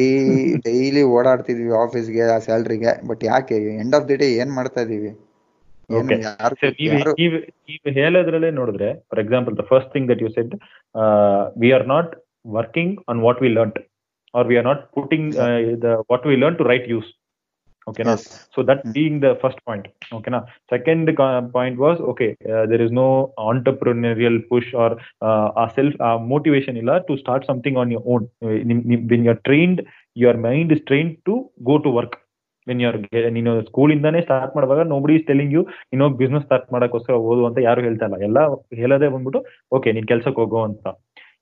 ಡೈಲಿ ಓಡಾಡ್ತಿದೀವಿ ಆಫೀಸ್ಗೆ ಆ ಸ್ಯಾಲ್ರಿಗೆ ಬಟ್ ಯಾಕೆ? ಎಂಡ್ ಆಫ್ ದಿ ಡೇ ಏನ್ ಮಾಡ್ತಾ ಇದೀವಿ ನೀವು ಹೇಳೋದ್ರಲ್ಲೇ ನೋಡಿದ್ರೆ for example the first thing that you said we are not working on what we learn are are not putting uh, the what we learn to right use okay Yes. So that Mm. being the first point. Okay. Now, second point was okay. Uh, there is no entrepreneurial push or uh, a self uh, motivation illa to start something on your own. when you are When you're trained, your mind is trained to go to work. When you're ನೀನು ಸ್ಕೂಲ್ ಇಂದಾನೆ ಸ್ಟಾರ್ಟ್ ಮಾಡುವಾಗ ನೋಬಡಿ ಇಸ್ ಟೆಲಿಂಗ್ ಯು ಇನ್ನೋ ಬಿಸ್ನೆಸ್ ಸ್ಟಾರ್ಟ್ ಮಾಡಕ್ಕೋಸ್ಕರ ಓದು ಅಂತ ಯಾರು ಹೇಳ್ತಾ ಇಲ್ಲ ಎಲ್ಲ ಹೇಳೋದೇ ಬಂದ್ಬಿಟ್ಟು ಓಕೆ ನೀನ್ ಕೆಲ್ಸಕ್ಕೆ ಹೋಗೋ ಅಂತ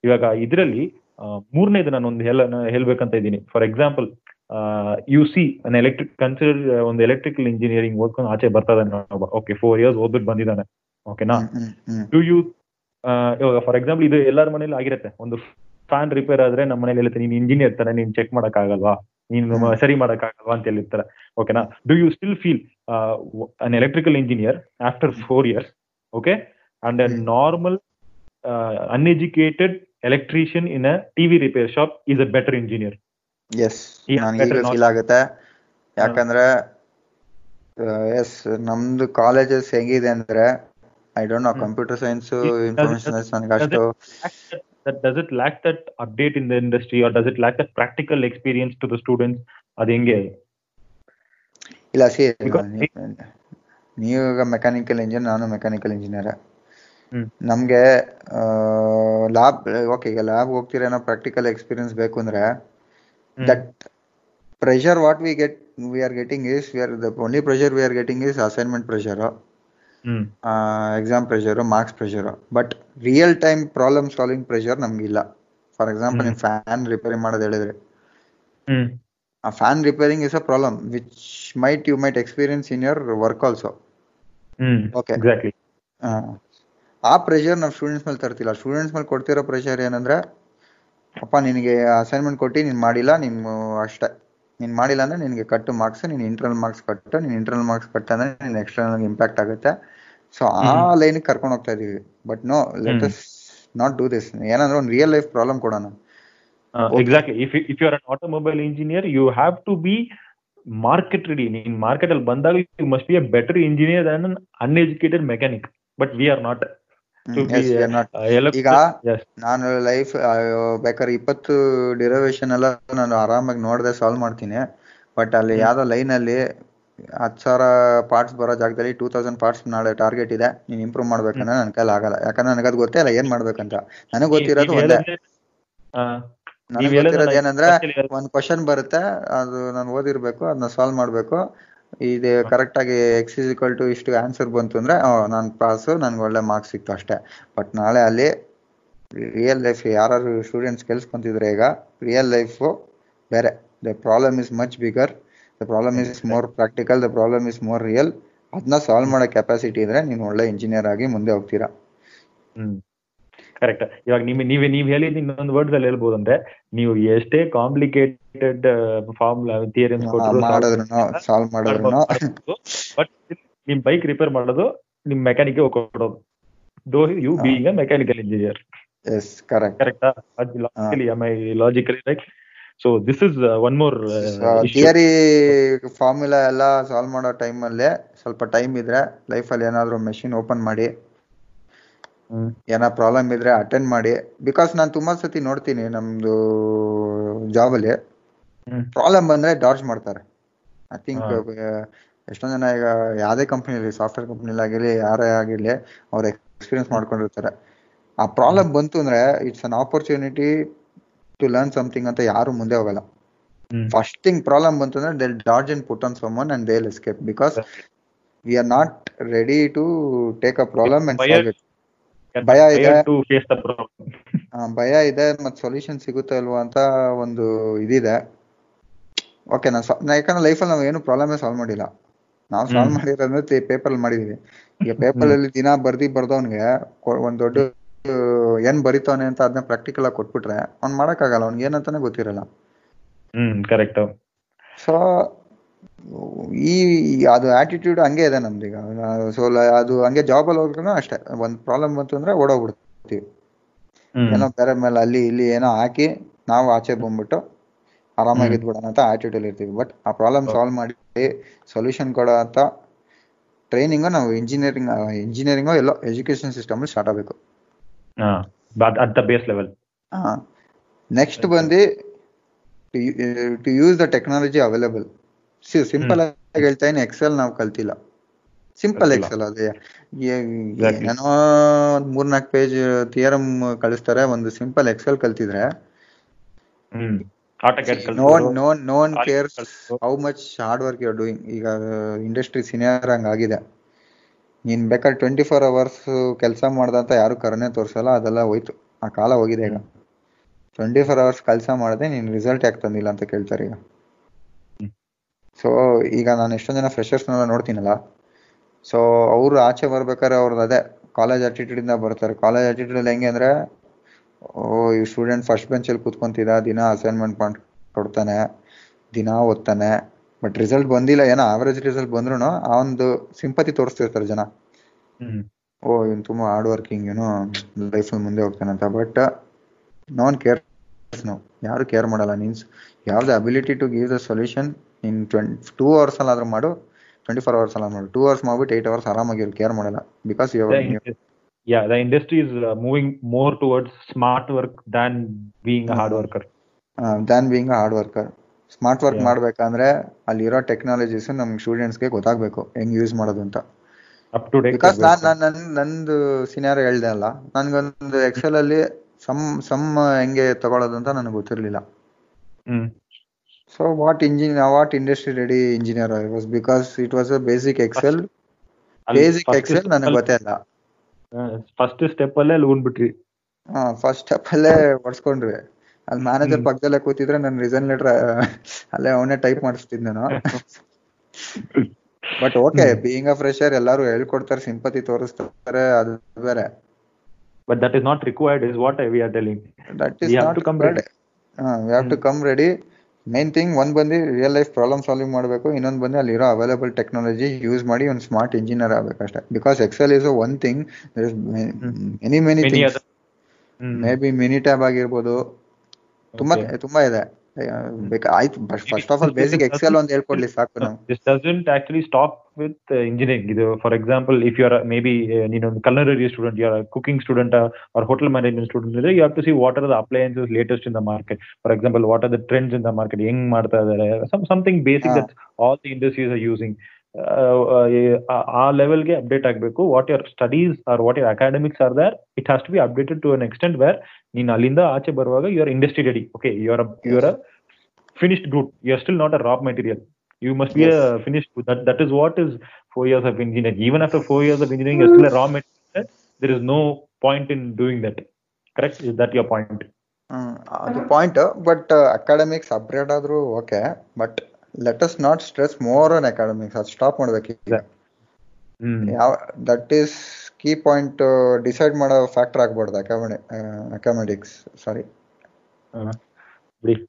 ಇವಾಗ ಇದರಲ್ಲಿ ಮೂರನೇದು ನಾನು ಒಂದು ಹೇಳ ಹೇಳ್ಬೇಕಂತ ಇದ್ದೀನಿ. For example you see an electric consider ಒಂದು ಎಲೆಕ್ಟ್ರಿಕಲ್ ಇಂಜಿನಿಯರಿಂಗ್ ಓದ್ಕೊಂಡು ಆಚೆ ಬರ್ತಾ ಇದ್ದಾನೆ ಓಕೆ ಫೋರ್ ಇಯರ್ಸ್ ಓದ್ಬಿಟ್ಟು ಬಂದಿದ್ದಾನೆ. ಓಕೆನಾ. ಡು ಯು ಇವಾಗ ಫಾರ್ ಎಕ್ಸಾಂಪಲ್ ಇದು ಎಲ್ಲರ ಮನೇಲಿ ಆಗಿರುತ್ತೆ. ಒಂದು ಫ್ಯಾನ್ ರಿಪೇರ್ ಆದ್ರೆ ನಮ್ಮ ಮನೇಲಿ ಹೇಳುತ್ತೆ ನೀನ್ ಇಂಜಿನಿಯರ್ ತಾನೆ ನೀನ್ ಚೆಕ್ ಮಾಡಕ್ ಆಗಲ್ವಾ ನೀನು ಸರಿ ಮಾಡಕ್ ಆಗಲ್ವಾ ಅಂತ ಹೇಳಿರ್ತಾರೆ. ಓಕೆನಾ do you still feel an electrical engineer after four years okay and. Normal uneducated electrician in a TV repair shop is a better engineer yes Yeah, ನನಗೆ better ಈಗ not- ಫೀಲ್ ಆಗುತ್ತೆ. ಯಾಕಂದ್ರೆ ಎಸ್ ನಮ್ದು ಕಾಲೇಜಸ್ ಹೆಂಗಿದೆ ಅಂದ್ರೆ I don't know. Computer science information ನನಗೆ ಅಷ್ಟು does it lack that update in the industry or does it lack that practical experience to the students? ಅದು ಹೆಂಗೆ ಇಲ್ಲ ಸಿ ನೀವು ಮೆಕ್ಯಾನಿಕಲ್ ಇಂಜಿನಿಯರ್ ನಾನು ಮೆಕ್ಯಾನಿಕಲ್ ಇಂಜಿನಿಯರ್. ನಮ್ಗೆ ಲ್ಯಾಬ್ ಓಕೆ ಈಗ ಲ್ಯಾಬ್ ಹೋಗ್ತೀರೇನೋ ಪ್ರಾಕ್ಟಿಕಲ್ ಎಕ್ಸ್ಪೀರಿಯನ್ಸ್ ಬೇಕು ಅಂದ್ರೆ that pressure what we get we are getting is we are the only pressure we are getting is assignment pressure exam pressure marks pressure but real time problem solving pressure ನಮ್ಗಿಲ್ಲ for example. ನೀವು ಫ್ಯಾನ್ ರಿಪೇರಿ ಮಾಡೋದು ಹೇಳಿದ್ರೆ. ಆ fan repairing is a problem which might you might experience in your work also okay exactly exactly ಆ ಪ್ರೆಷರ್ ನಾವು ಸ್ಟೂಡೆಂಟ್ಸ್ ಮೇಲೆ ತರ್ತಿಲ್ಲ. ಸ್ಟೂಡೆಂಟ್ಸ್ ಮೇಲೆ ಕೊಡ್ತಿರೋ ಪ್ರೆಷರ್ ಏನಂದ್ರೆ ಅಪ್ಪ ನಿನಗೆ ಅಸೈನ್ಮೆಂಟ್ ಕೊಟ್ಟು ನೀನು ಮಾಡಿಲ್ಲ ನೀನು ಅಷ್ಟೇ. ನೀನು ಮಾಡಿಲ್ಲ ಅಂದ್ರೆ ನಿನಗೆ ಕಟ್ಟು ಮಾರ್ಕ್ಸ್ ನೀನು ಇಂಟರ್ನಲ್ ಮಾರ್ಕ್ಸ್ ಕಟ್ಟು ನೀನು ಇಂಟರ್ನಲ್ ಮಾರ್ಕ್ಸ್ ಕಟ್ಟಂದ್ರೆ ನೀನು ಎಕ್ಸ್ಟರ್ನಲ್ ಇಂಪ್ಯಾಕ್ಟ್ ಆಗುತ್ತೆ. ಸೊ ಆ. ಲೈನಿಗೆ ಕರ್ಕೊಂಡು ಹೋಗ್ತಾ ಇದೀವಿ. But no let us not do this ಏನಂದ್ರೆ ಒಂದು ರಿಯಲ್ ಲೈಫ್ ಪ್ರಾಬ್ಲಮ್ ಕೊಡೋಣ. Exactly if if you are an automobile engineer you have to be market ready ನೀನ್ ಮಾರ್ಕೆಟ್ ಅಲ್ಲಿ ಬಂದಾಗ you must be a better engineer than an uneducated mechanic but we are not be ಈಗ ನಾನು ಲೈಫ್ ಬೇಕಾದ್ರೆ ಇಪ್ಪತ್ತು ಡಿರವೇಶನ್ ಎಲ್ಲ ನಾನು ಆರಾಮಾಗಿ ನೋಡದೆ ಸಾಲ್ವ್ ಮಾಡ್ತೀನಿ. ಬಟ್ ಅಲ್ಲಿ. ಯಾವ್ದೋ ಲೈನ್ ಅಲ್ಲಿ ಹತ್ತು ಸಾವಿರ ಪಾರ್ಟ್ಸ್ ಬರೋ ಜಾಗದಲ್ಲಿ ಟೂ ತೌಸಂಡ್ ಪಾರ್ಟ್ಸ್ ನಾಳೆ ಟಾರ್ಗೆಟ್ ಇದೆ ನೀನ್ ಇಂಪ್ರೂವ್ ಮಾಡ್ಬೇಕಂದ್ರೆ ನನ್ನ ಕೈಲಿ ಆಗಲ್ಲ. ಯಾಕಂದ್ರೆ ನನಗೆ ಅದು ಗೊತ್ತೇ ಇಲ್ಲ ಏನ್ ಮಾಡ್ಬೇಕಂತ. ನನಗೆ ಗೊತ್ತಿರೋದು ಒಂದೇ. ನನಗೆ ಗೊತ್ತಿರೋದು ಏನಂದ್ರೆ ಒಂದ್ ಕ್ವಶನ್ ಬರುತ್ತೆ ಅದು ನಾನು ಓದಿರ್ಬೇಕು ಅದನ್ನ ಸಾಲ್ವ್ ಮಾಡ್ಬೇಕು. ಇದು ಕರೆಕ್ಟ್ ಆಗಿ ಎಕ್ಸ್ ಈಕ್ವಲ್ ಟು ಇಷ್ಟು ಆನ್ಸರ್ ಬಂತು ಅಂದ್ರೆ ನಾನು ಪಾಸು ನನ್ಗೆ ಒಳ್ಳೆ ಮಾರ್ಕ್ಸ್ ಸಿಕ್ತು ಅಷ್ಟೇ. ಬಟ್ ನಾಳೆ ಅಲ್ಲಿ ರಿಯಲ್ ಲೈಫ್ ಯಾರು ಸ್ಟೂಡೆಂಟ್ಸ್ ಕೆಲ್ಸ್ಕೊಂತಿದ್ರೆ ಈಗ ರಿಯಲ್ ಲೈಫು ಬೇರೆ. The problem is much bigger the problem is more practical the problem is more real ಅದನ್ನ ಸಾಲ್ವ್ ಮಾಡೋ ಕೆಪಾಸಿಟಿ ಇದ್ರೆ ನೀನು ಒಳ್ಳೆ ಇಂಜಿನಿಯರ್ ಆಗಿ ಮುಂದೆ ಹೋಗ್ತೀರಾ. ಹ್ಮ್. ಕರೆಕ್ಟ್ ಇವಾಗ ನಿಮ್ ನೀವ್ ನೀವ್ ಹೇಳಿದ್ ಇನ್ನೊಂದು ವರ್ಡ್ ಅಲ್ಲಿ ಹೇಳ್ಬೋದು ಅಂದ್ರೆ ನೀವು ಎಷ್ಟೇ ಕಾಂಪ್ಲಿಕೇಟೆಡ್ ಕೊಟ್ಟರು ಮಾಡಿದ್ರು ಸಾಲ್ವ್ ಮಾಡಿದ್ರು ಬಟ್ ನಿಮ್ ಬೈಕ್ ರಿಪೇರ್ ಮಾಡೋದು ನಿಮ್ ಮೆಕ್ಯಾನಿಕ್ ಕೊಡೋದು though you. Being a mechanical engineer yes correct ಕರೆಕ್ಟಾ logically I my logically right so this is one more theory formula ಎಲ್ಲ ಸಾಲ್ವ್ ಮಾಡೋ ಟೈಮ್ ಅಲ್ಲಿ ಸ್ವಲ್ಪ ಟೈಮ್ ಇದ್ರೆ ಲೈಫಲ್ಲಿ ಏನಾದ್ರು ಮೆಷಿನ್ ಓಪನ್ ಮಾಡಿ ಏನೋ ಪ್ರಾಬ್ಲಮ್ ಇದ್ರೆ ಅಟೆಂಡ್ ಮಾಡಿ. ಬಿಕಾಸ್ ನಾನು ತುಂಬಾ ಸತಿ ನೋಡ್ತೀನಿ ನಮ್ದು ಜಾಬ್ ಅಲ್ಲಿ. ಪ್ರಾಬ್ಲಮ್ ಬಂದ್ರೆ ಡಾರ್ಜ್ ಮಾಡ್ತಾರೆ. I think. ಎಷ್ಟೊಂದ್ ಜನ ಈಗ ಯಾವ್ದೇ ಕಂಪ್ನಿಲಿ ಸಾಫ್ಟ್ವೇರ್ ಕಂಪ್ನಿಲಿ ಆಗಿರ್ಲಿ ಯಾರೇ ಆಗಿರ್ಲಿ ಅವ್ರ ಎಕ್ಸ್ಪೀರಿಯನ್ಸ್ ಮಾಡ್ಕೊಂಡಿರ್ತಾರೆ. ಆ ಪ್ರಾಬ್ಲಮ್ ಬಂತು ಅಂದ್ರೆ it's an opportunity to learn something ಅಂತ ಯಾರು ಮುಂದೆ ಹೋಗಲ್ಲ. ಫಸ್ಟ್ ಥಿಂಗ್ ಪ್ರಾಬ್ಲಮ್ ಬಂತು ಅಂದ್ರೆ they dodge and put on someone and they'll escape because we are not ready to take a problem and solve it ಭಯ ಇದೆ. ಭಯ ಇದೆ ಮತ್ತೆ ಸೊಲ್ಯೂಷನ್ ಸಿಗುತ್ತೆ ಅಲ್ವಾ ಅಂತ ಒಂದು ಇದಿದೆ. ಓಕೆ ನಾ ಯಾಕಂದ್ರೆ ಲೈಫಲ್ಲಿ ನಾವು ಏನು ಪ್ರಾಬ್ಲಮ್ ಸಾಲ್ವ್ ಮಾಡಿಲ್ಲ. ನಾವು ಸಾಲ್ವ್. ಮಾಡಿರೋದ್ರೆ ಪೇಪರ್ ಅಲ್ಲಿ ಮಾಡಿದೀವಿ. ಈಗ ಪೇಪರ್ ಅಲ್ಲಿ ದಿನ ಬರ್ದಿ ಬರ್ದವನ್ಗೆ ಒಂದ್ ದೊಡ್ಡ ಏನ್ ಬರಿತಾವನೆ ಅಂತ ಅದನ್ನ ಪ್ರಾಕ್ಟಿಕಲ್ ಆಗಿ ಕೊಟ್ಬಿಟ್ರೆ ಅವ್ನ್ ಮಾಡಕ್ಕಾಗಲ್ಲ ಅವ್ನ್ಗೆ ಏನಂತಾನೆ ಗೊತ್ತಿರಲ್ಲ. ಹ್ಮ್ ಕರೆಕ್ಟ್ ಸೊ ಈ ಅದು ಆಟಿಟ್ಯೂಡ್ ಹಂಗೆ ಇದೆ ನಮ್ದೀಗ ಸೊ ಅದು ಹಂಗೆ ಜಾಬ್ ಅಲ್ಲಿ ಹೋಗ್ರೂ ಅಷ್ಟೇ. ಒಂದ್ ಪ್ರಾಬ್ಲಮ್ ಬಂತು ಅಂದ್ರೆ ಓಡೋಗ್ಬಿಡ್ತೀವಿ. ಏನೋ ಬೇರೆ ಮೇಲೆ ಅಲ್ಲಿ ಇಲ್ಲಿ ಏನೋ ಹಾಕಿ ನಾವು ಆಚೆ ಬಂದ್ಬಿಟ್ಟು ಆರಾಮಾಗಿ ಇದ್ಬಿಡೋಣ ಅಂತ ಆಟಿಟ್ಯೂಡ್ ಇರ್ತೀವಿ. ಬಟ್ ಆ ಪ್ರಾಬ್ಲಮ್ ಸಾಲ್ವ್ ಮಾಡಿ ಸೊಲ್ಯೂಷನ್ ಕೊಡೋ ಅಂತ ಟ್ರೈನಿಂಗ್ ನಾವು ಇಂಜಿನಿಯರಿಂಗ್ ಇಂಜಿನಿಯರಿಂಗ್ ಎಲ್ಲೋ ಎಜುಕೇಶನ್ ಸಿಸ್ಟಮ್ ಸ್ಟಾರ್ಟ್ ಆಗಬೇಕು. ಬೇಸ್ ಲೆವೆಲ್ ನೆಕ್ಸ್ಟ್ ಬಂದು to use the technology available simple ಆಗಿ ಹೇಳ್ತಾ ಇದ್ದೀನಿ ಎಕ್ಸೆಲ್ ನಾವು ಕಲ್ತಿಲ್ಲ. ಸಿಂಪಲ್ ಎಕ್ಸೆಲ್ ಅದೇ. ಏನೋ ಒಂದ್ ಮೂರ್ನಾಲ್ಕು ಪೇಜ್ ಥಿಯರಮ್ ಕಳಿಸ್ತಾರೆ ಒಂದು simple Excel ಕಲ್ತಿದ್ರೆ. No no no one All cares. How much hard work you doing ಈಗ ಇಂಡಸ್ಟ್ರಿ ಸೀನಿಯರ್ ಹಂಗಾಗಿದೆ ನೀನ್ ಬೇಕಾದ್ರೆ ಟ್ವೆಂಟಿ ಫೋರ್ ಅವರ್ಸ್ ಕೆಲಸ ಮಾಡ್ದಂತ ಯಾರು ಕರನೆ ತೋರ್ಸಲ್ಲ ಅದೆಲ್ಲ ಹೋಯ್ತು. ಆ ಕಾಲ ಹೋಗಿದೆ ಈಗ. ಟ್ವೆಂಟಿ ಫೋರ್ ಅವರ್ಸ್ ಕೆಲಸ ಮಾಡದೆ ನೀನ್ ರಿಸಲ್ಟ್ ಯಾಕೆ ತಂದಿಲ್ಲ ಅಂತ ಕೇಳ್ತಾರೆ ಈಗ. ಸೊ ಈಗ ನಾನು ಎಷ್ಟೊಂದ್ ಜನ ಫ್ರೆಶರ್ಸ್ನೆಲ್ಲ ನೋಡ್ತೀನಲ್ಲ. ಸೊ ಅವರು ಆಚೆ ಬರ್ಬೇಕಾದ್ರೆ ಅವ್ರದ್ದು ಅದೇ ಕಾಲೇಜ್ ಆಟಿಟ್ಯೂಡ್ ಇಂದ ಬರ್ತಾರೆ. ಕಾಲೇಜ್ ಆಟಿಟ್ಯೂಡ್ ಹೆಂಗೆ ಅಂದ್ರೆ ಓ ಈ ಸ್ಟೂಡೆಂಟ್ ಫಸ್ಟ್ ಬೆಂಚಲ್ಲಿ ಕೂತ್ಕೊಂತಿದ್ದ ದಿನ ಅಸೈನ್ಮೆಂಟ್ ಮಾಡಿ ಕೊಡ್ತಾನೆ ದಿನ ಓದ್ತಾನೆ. ಬಟ್ ರಿಸಲ್ಟ್ ಬಂದಿಲ್ಲ ಏನೋ ಆವ್ರೇಜ್ ರಿಸಲ್ಟ್ ಬಂದ್ರು ಆ ಒಂದು ಸಿಂಪತಿ ತೋರಿಸ್ತಿರ್ತಾರೆ ಜನ. ಓ ಇವ್ನು ತುಂಬಾ ಹಾರ್ಡ್ ವರ್ಕಿಂಗ್ ಏನೋ ಲೈಫ್ ಮುಂದೆ ಹೋಗ್ತಾನೆ ಅಂತ. ಬಟ್ ನಾನ್ ಕೇರ್ ಯಾರು ಕೇರ್ ಮಾಡಲ್ಲ ಮೀನ್ಸ್ ಯಾವ the ability to give the solution in twenty two hours ಅಲ್ಲಾದ್ರೂ ಮಾಡು ಟ್ವೆಂಟಿ ಫೋರ್ ಅವರ್ಸ್ ಅಲ್ಲ ಮಾಡು ಟೂ ಅವರ್ಸ್ ಮಾಡ್ಬಿಟ್ಟು ಏಟ್ ಅವರ್ಸ್ ಆರಾಮಾಗಿ ಕೇರ್ ಮಾಡಲ್ಲ because you yeah, the industry is uh, moving more towards smart work than being a hard worker. Hard worker smart work ಮಾಡ್ಬೇಕಂದ್ರೆ ಅಲ್ಲಿರೋ ಟೆಕ್ನಾಲಜೀಸ್ ನಮ್ ಸ್ಟೂಡೆಂಟ್ಸ್ಗೆ ಗೊತ್ತಾಗ್ಬೇಕು ಹೆಂಗ್ ಯೂಸ್ ಮಾಡೋದು ಅಂತ ಅಪ್. ಬಿಕಾಸ್ ನಾನ್. ನನ್ ನಂದು ಸಿನಿಯರ್ ಹೇಳ್ದೆ ಅಲ್ಲ ನನ್ಗೊಂದು ಎಕ್ಸೆಲ್ ಅಲ್ಲಿ ಸಮ್ ಸಮ್ ಹೆಂಗೆ ತಗೊಳ್ಳೋದು ಅಂತ ನನಗೆ ಗೊತ್ತಿರ್ಲಿಲ್ಲ ಹ್ಮ್ so what what what industry ready engineer I was because it was basic ಅಲ್ಲಿ ಬೇಸಿಕ್ first ಎಕ್ಸೆಲ್ ನನಗೆ ಗೊತ್ತೇ ಇಲ್ಲ. ಫಸ್ಟ್ ಸ್ಟೆಪ್ ಅಲ್ಲೇ ಉಂಡ್ಬಿಟ್ರಿ ಫಸ್ಟ್ ಸ್ಟೆಪ್ ಅಲ್ಲೇ ಹೊಡ್ಸ್ಕೊಂಡ್ವಿ ಅಲ್ಲಿ ಮ್ಯಾನೇಜರ್ ಪಕ್ಕದಲ್ಲೇ ಕೂತಿದ್ರೆ ನನ್ನ ರಿಸನ್ ಲೆಟರ್ ಅಲ್ಲೇ ಅವನೇ ಟೈಪ್ ಮಾಡಿಸ್ತಿದ್ ನಾನು. But okay being a fresher ಎಲ್ಲಾರು ಹೇಳ್ಕೊಡ್ತಾರೆ ಸಿಂಪತಿ ತೋರಿಸ್ತಾರೆ ಅದು ಬೇರೆ. But that is not required is what we are telling that We is have not come ready ready. We have to come ready main thing ಒಂದ್ ಬಂದು ರಿಯಲ್ ಲೈಫ್ ಪ್ರಾಬ್ಲಮ್ ಸಾಲ್ವಿಂಗ್ ಮಾಡಬೇಕು ಇನ್ನೊಂದ್ ಬಂದು ಅಲ್ಲಿರೋ ಅವೈಲೇಬಲ್ ಟೆಕ್ನಾಲಜಿ ಯೂಸ್ ಮಾಡಿ ಒಂದು smart engineer ಆಗ್ಬೇಕಷ್ಟೇ because excel is one thing many many many things other maybe Minitab ಆಗಿರ್ಬೋದು. ತುಂಬಾ ತುಂಬಾ ಇದೆ. ಬೇಕಾ ಆಯ್ತು first of all basic Excel ಒಂದು ಹೇಳ್ಕೊಡ್ಲಿ ಸಾಕು ನಾವು this doesn't actually stop with engineering ಇದು for example if you are maybe ನೀನೊಂದು culinary student you are cooking student or hotel management student ಇದ್ರೆ you have to see what are the appliances latest in the market for example what are the trends in the market ಹೆಂಗ್ ಮಾಡ್ತಾ ಇದಾರೆ ಸಮಥಿಂಗ್ ಬೇಸಿಕ್ ಹಾ. That all the industries are using ಆ ಲೆವೆಲ್ಗೆ ಅಪ್ಡೇಟ್ ಆಗಬೇಕು what your studies are what your academics are there it has to be updated to an extent where ನೀನು ಅಲ್ಲಿಂದ ಆಚೆ ಬರುವಾಗ you are industry ready okay you are you are finished good. You are still not a raw material. You must be Yes. a finished. That that is what is four years of engineering. Even after four years of engineering, you're still a raw material. There is no point in doing that. Correct? Is that your point? Hmm, ಅದು ಪಾಯಿಂಟ್ ಬಟ್ ಅಕಾಡೆಮಿಕ್ಸ್ ಅಪ್ಗ್ರೇಡ್ ಆದ್ರೂ okay but let us not stress more on academics ಅದು ಸ್ಟಾಪ್ ಮಾಡ್ಬೇಕು ಈಗ Hmm. ಯಾವ that is key point decide ಮಾಡೋ ಫ್ಯಾಕ್ಟರ್ ಆಗ್ಬಾರ್ದು ಅಕಾಮೆಡಿ ಅಕಾಮೆಡಿಕ್ಸ್ ಸಾರಿ ಬಿಡಿ.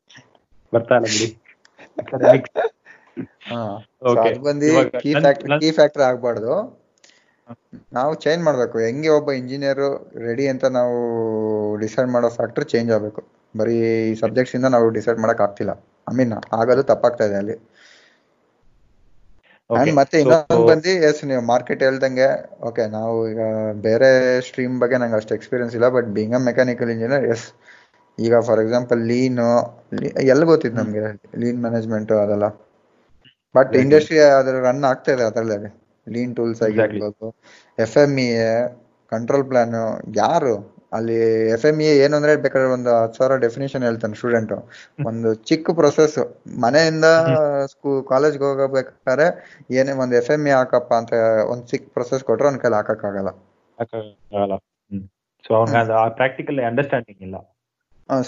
ಬರ್ತಾ ಇಲ್ಲ ಬಿಡಿ. ಬಂದು ಕೀ ಫ್ಯಾಕ್ಟರ್ ಕೀ ಫ್ಯಾಕ್ಟರ್ ಆಗ್ಬಾರ್ದು. ನಾವು ಚೇಂಜ್ ಮಾಡ್ಬೇಕು. ಹೆಂಗೆ ಒಬ್ಬ ಇಂಜಿನಿಯರ್ ರೆಡಿ ಅಂತ ನಾವು ಡಿಸೈಡ್ ಮಾಡೋ ಫ್ಯಾಕ್ಟರ್ ಚೇಂಜ್ ಆಗ್ಬೇಕು. ಬರೀ ಈ ಸಬ್ಜೆಕ್ಟ್ಸ್ ಇಂದ ನಾವು ಡಿಸೈಡ್ ಮಾಡಕ್ ಆಗ್ತಿಲ್ಲ. ಐ ಮೀನ್ ಆಗೋದು ತಪ್ಪಾಗ್ತಾ ಇದೆ ಅಲ್ಲಿ. ಅಂಡ್ ಮತ್ತೆ ಇನ್ನೊಂದು ಬಂದು ಎಸ್ ನೀವು ಮಾರ್ಕೆಟ್ ಹೇಳ್ದಂಗೆ ಓಕೆ ನಾವು ಈಗ ಬೇರೆ ಸ್ಟ್ರೀಮ್ ಬಗ್ಗೆ ನಂಗೆ ಅಷ್ಟು ಎಕ್ಸ್ಪೀರಿಯನ್ಸ್ ಇಲ್ಲ but being a mechanical engineer yes ಈಗ ಫಾರ್ ಎಕ್ಸಾಂಪಲ್ ಲೀನ್ ಎಲ್ಲ ಗೊತ್ತಿತ್ತು ನಮ್ಗೆ ಲೀನ್ ಮ್ಯಾನೇಜ್ಮೆಂಟ್ ಅದೆಲ್ಲ ಬಟ್. ಇಂಡಸ್ಟ್ರಿ ಅದ್ರ ರನ್ ಆಗ್ತಾ ಇದೆ ಅದರಲ್ಲಿ ಲೀನ್ ಟೂಲ್ಸ್. ಆಗಿರ್ಬೋದು F M E control plan ಯಾರು ಅಲ್ಲಿ ಎಫ್ ಎಂ ಎ ಏನು ಅಂದ್ರೆ ಬೇಕಾದ್ರೆ ಒಂದು ಹತ್ತು ಸಾವಿರ ಡೆಫಿನೇಷನ್ ಹೇಳ್ತಾನೆ ಸ್ಟೂಡೆಂಟ್ ಒಂದು ಚಿಕ್ಕ ಪ್ರೊಸೆಸ್ ಮನೆಯಿಂದ ಸ್ಕೂ ಕಾಲೇಜ್ಗೆ ಹೋಗಬೇಕಾದ್ರೆ ಏನೇ ಒಂದು ಎಫ್ ಎಂ ಎ ಹಾಕಪ್ಪ ಅಂತ ಒಂದು ಚಿಕ್ಕ ಪ್ರೊಸೆಸ್ ಕೊಟ್ರೆ ಅವ್ನ ಕೈಲಿ ಹಾಕಕ್ಕಾಗಲ್ಲ. ಪ್ರಾಕ್ಟಿಕಲ್ ಅಂಡರ್ಸ್ಟ್ಯಾಂಡಿಂಗ್ ಇಲ್ಲ.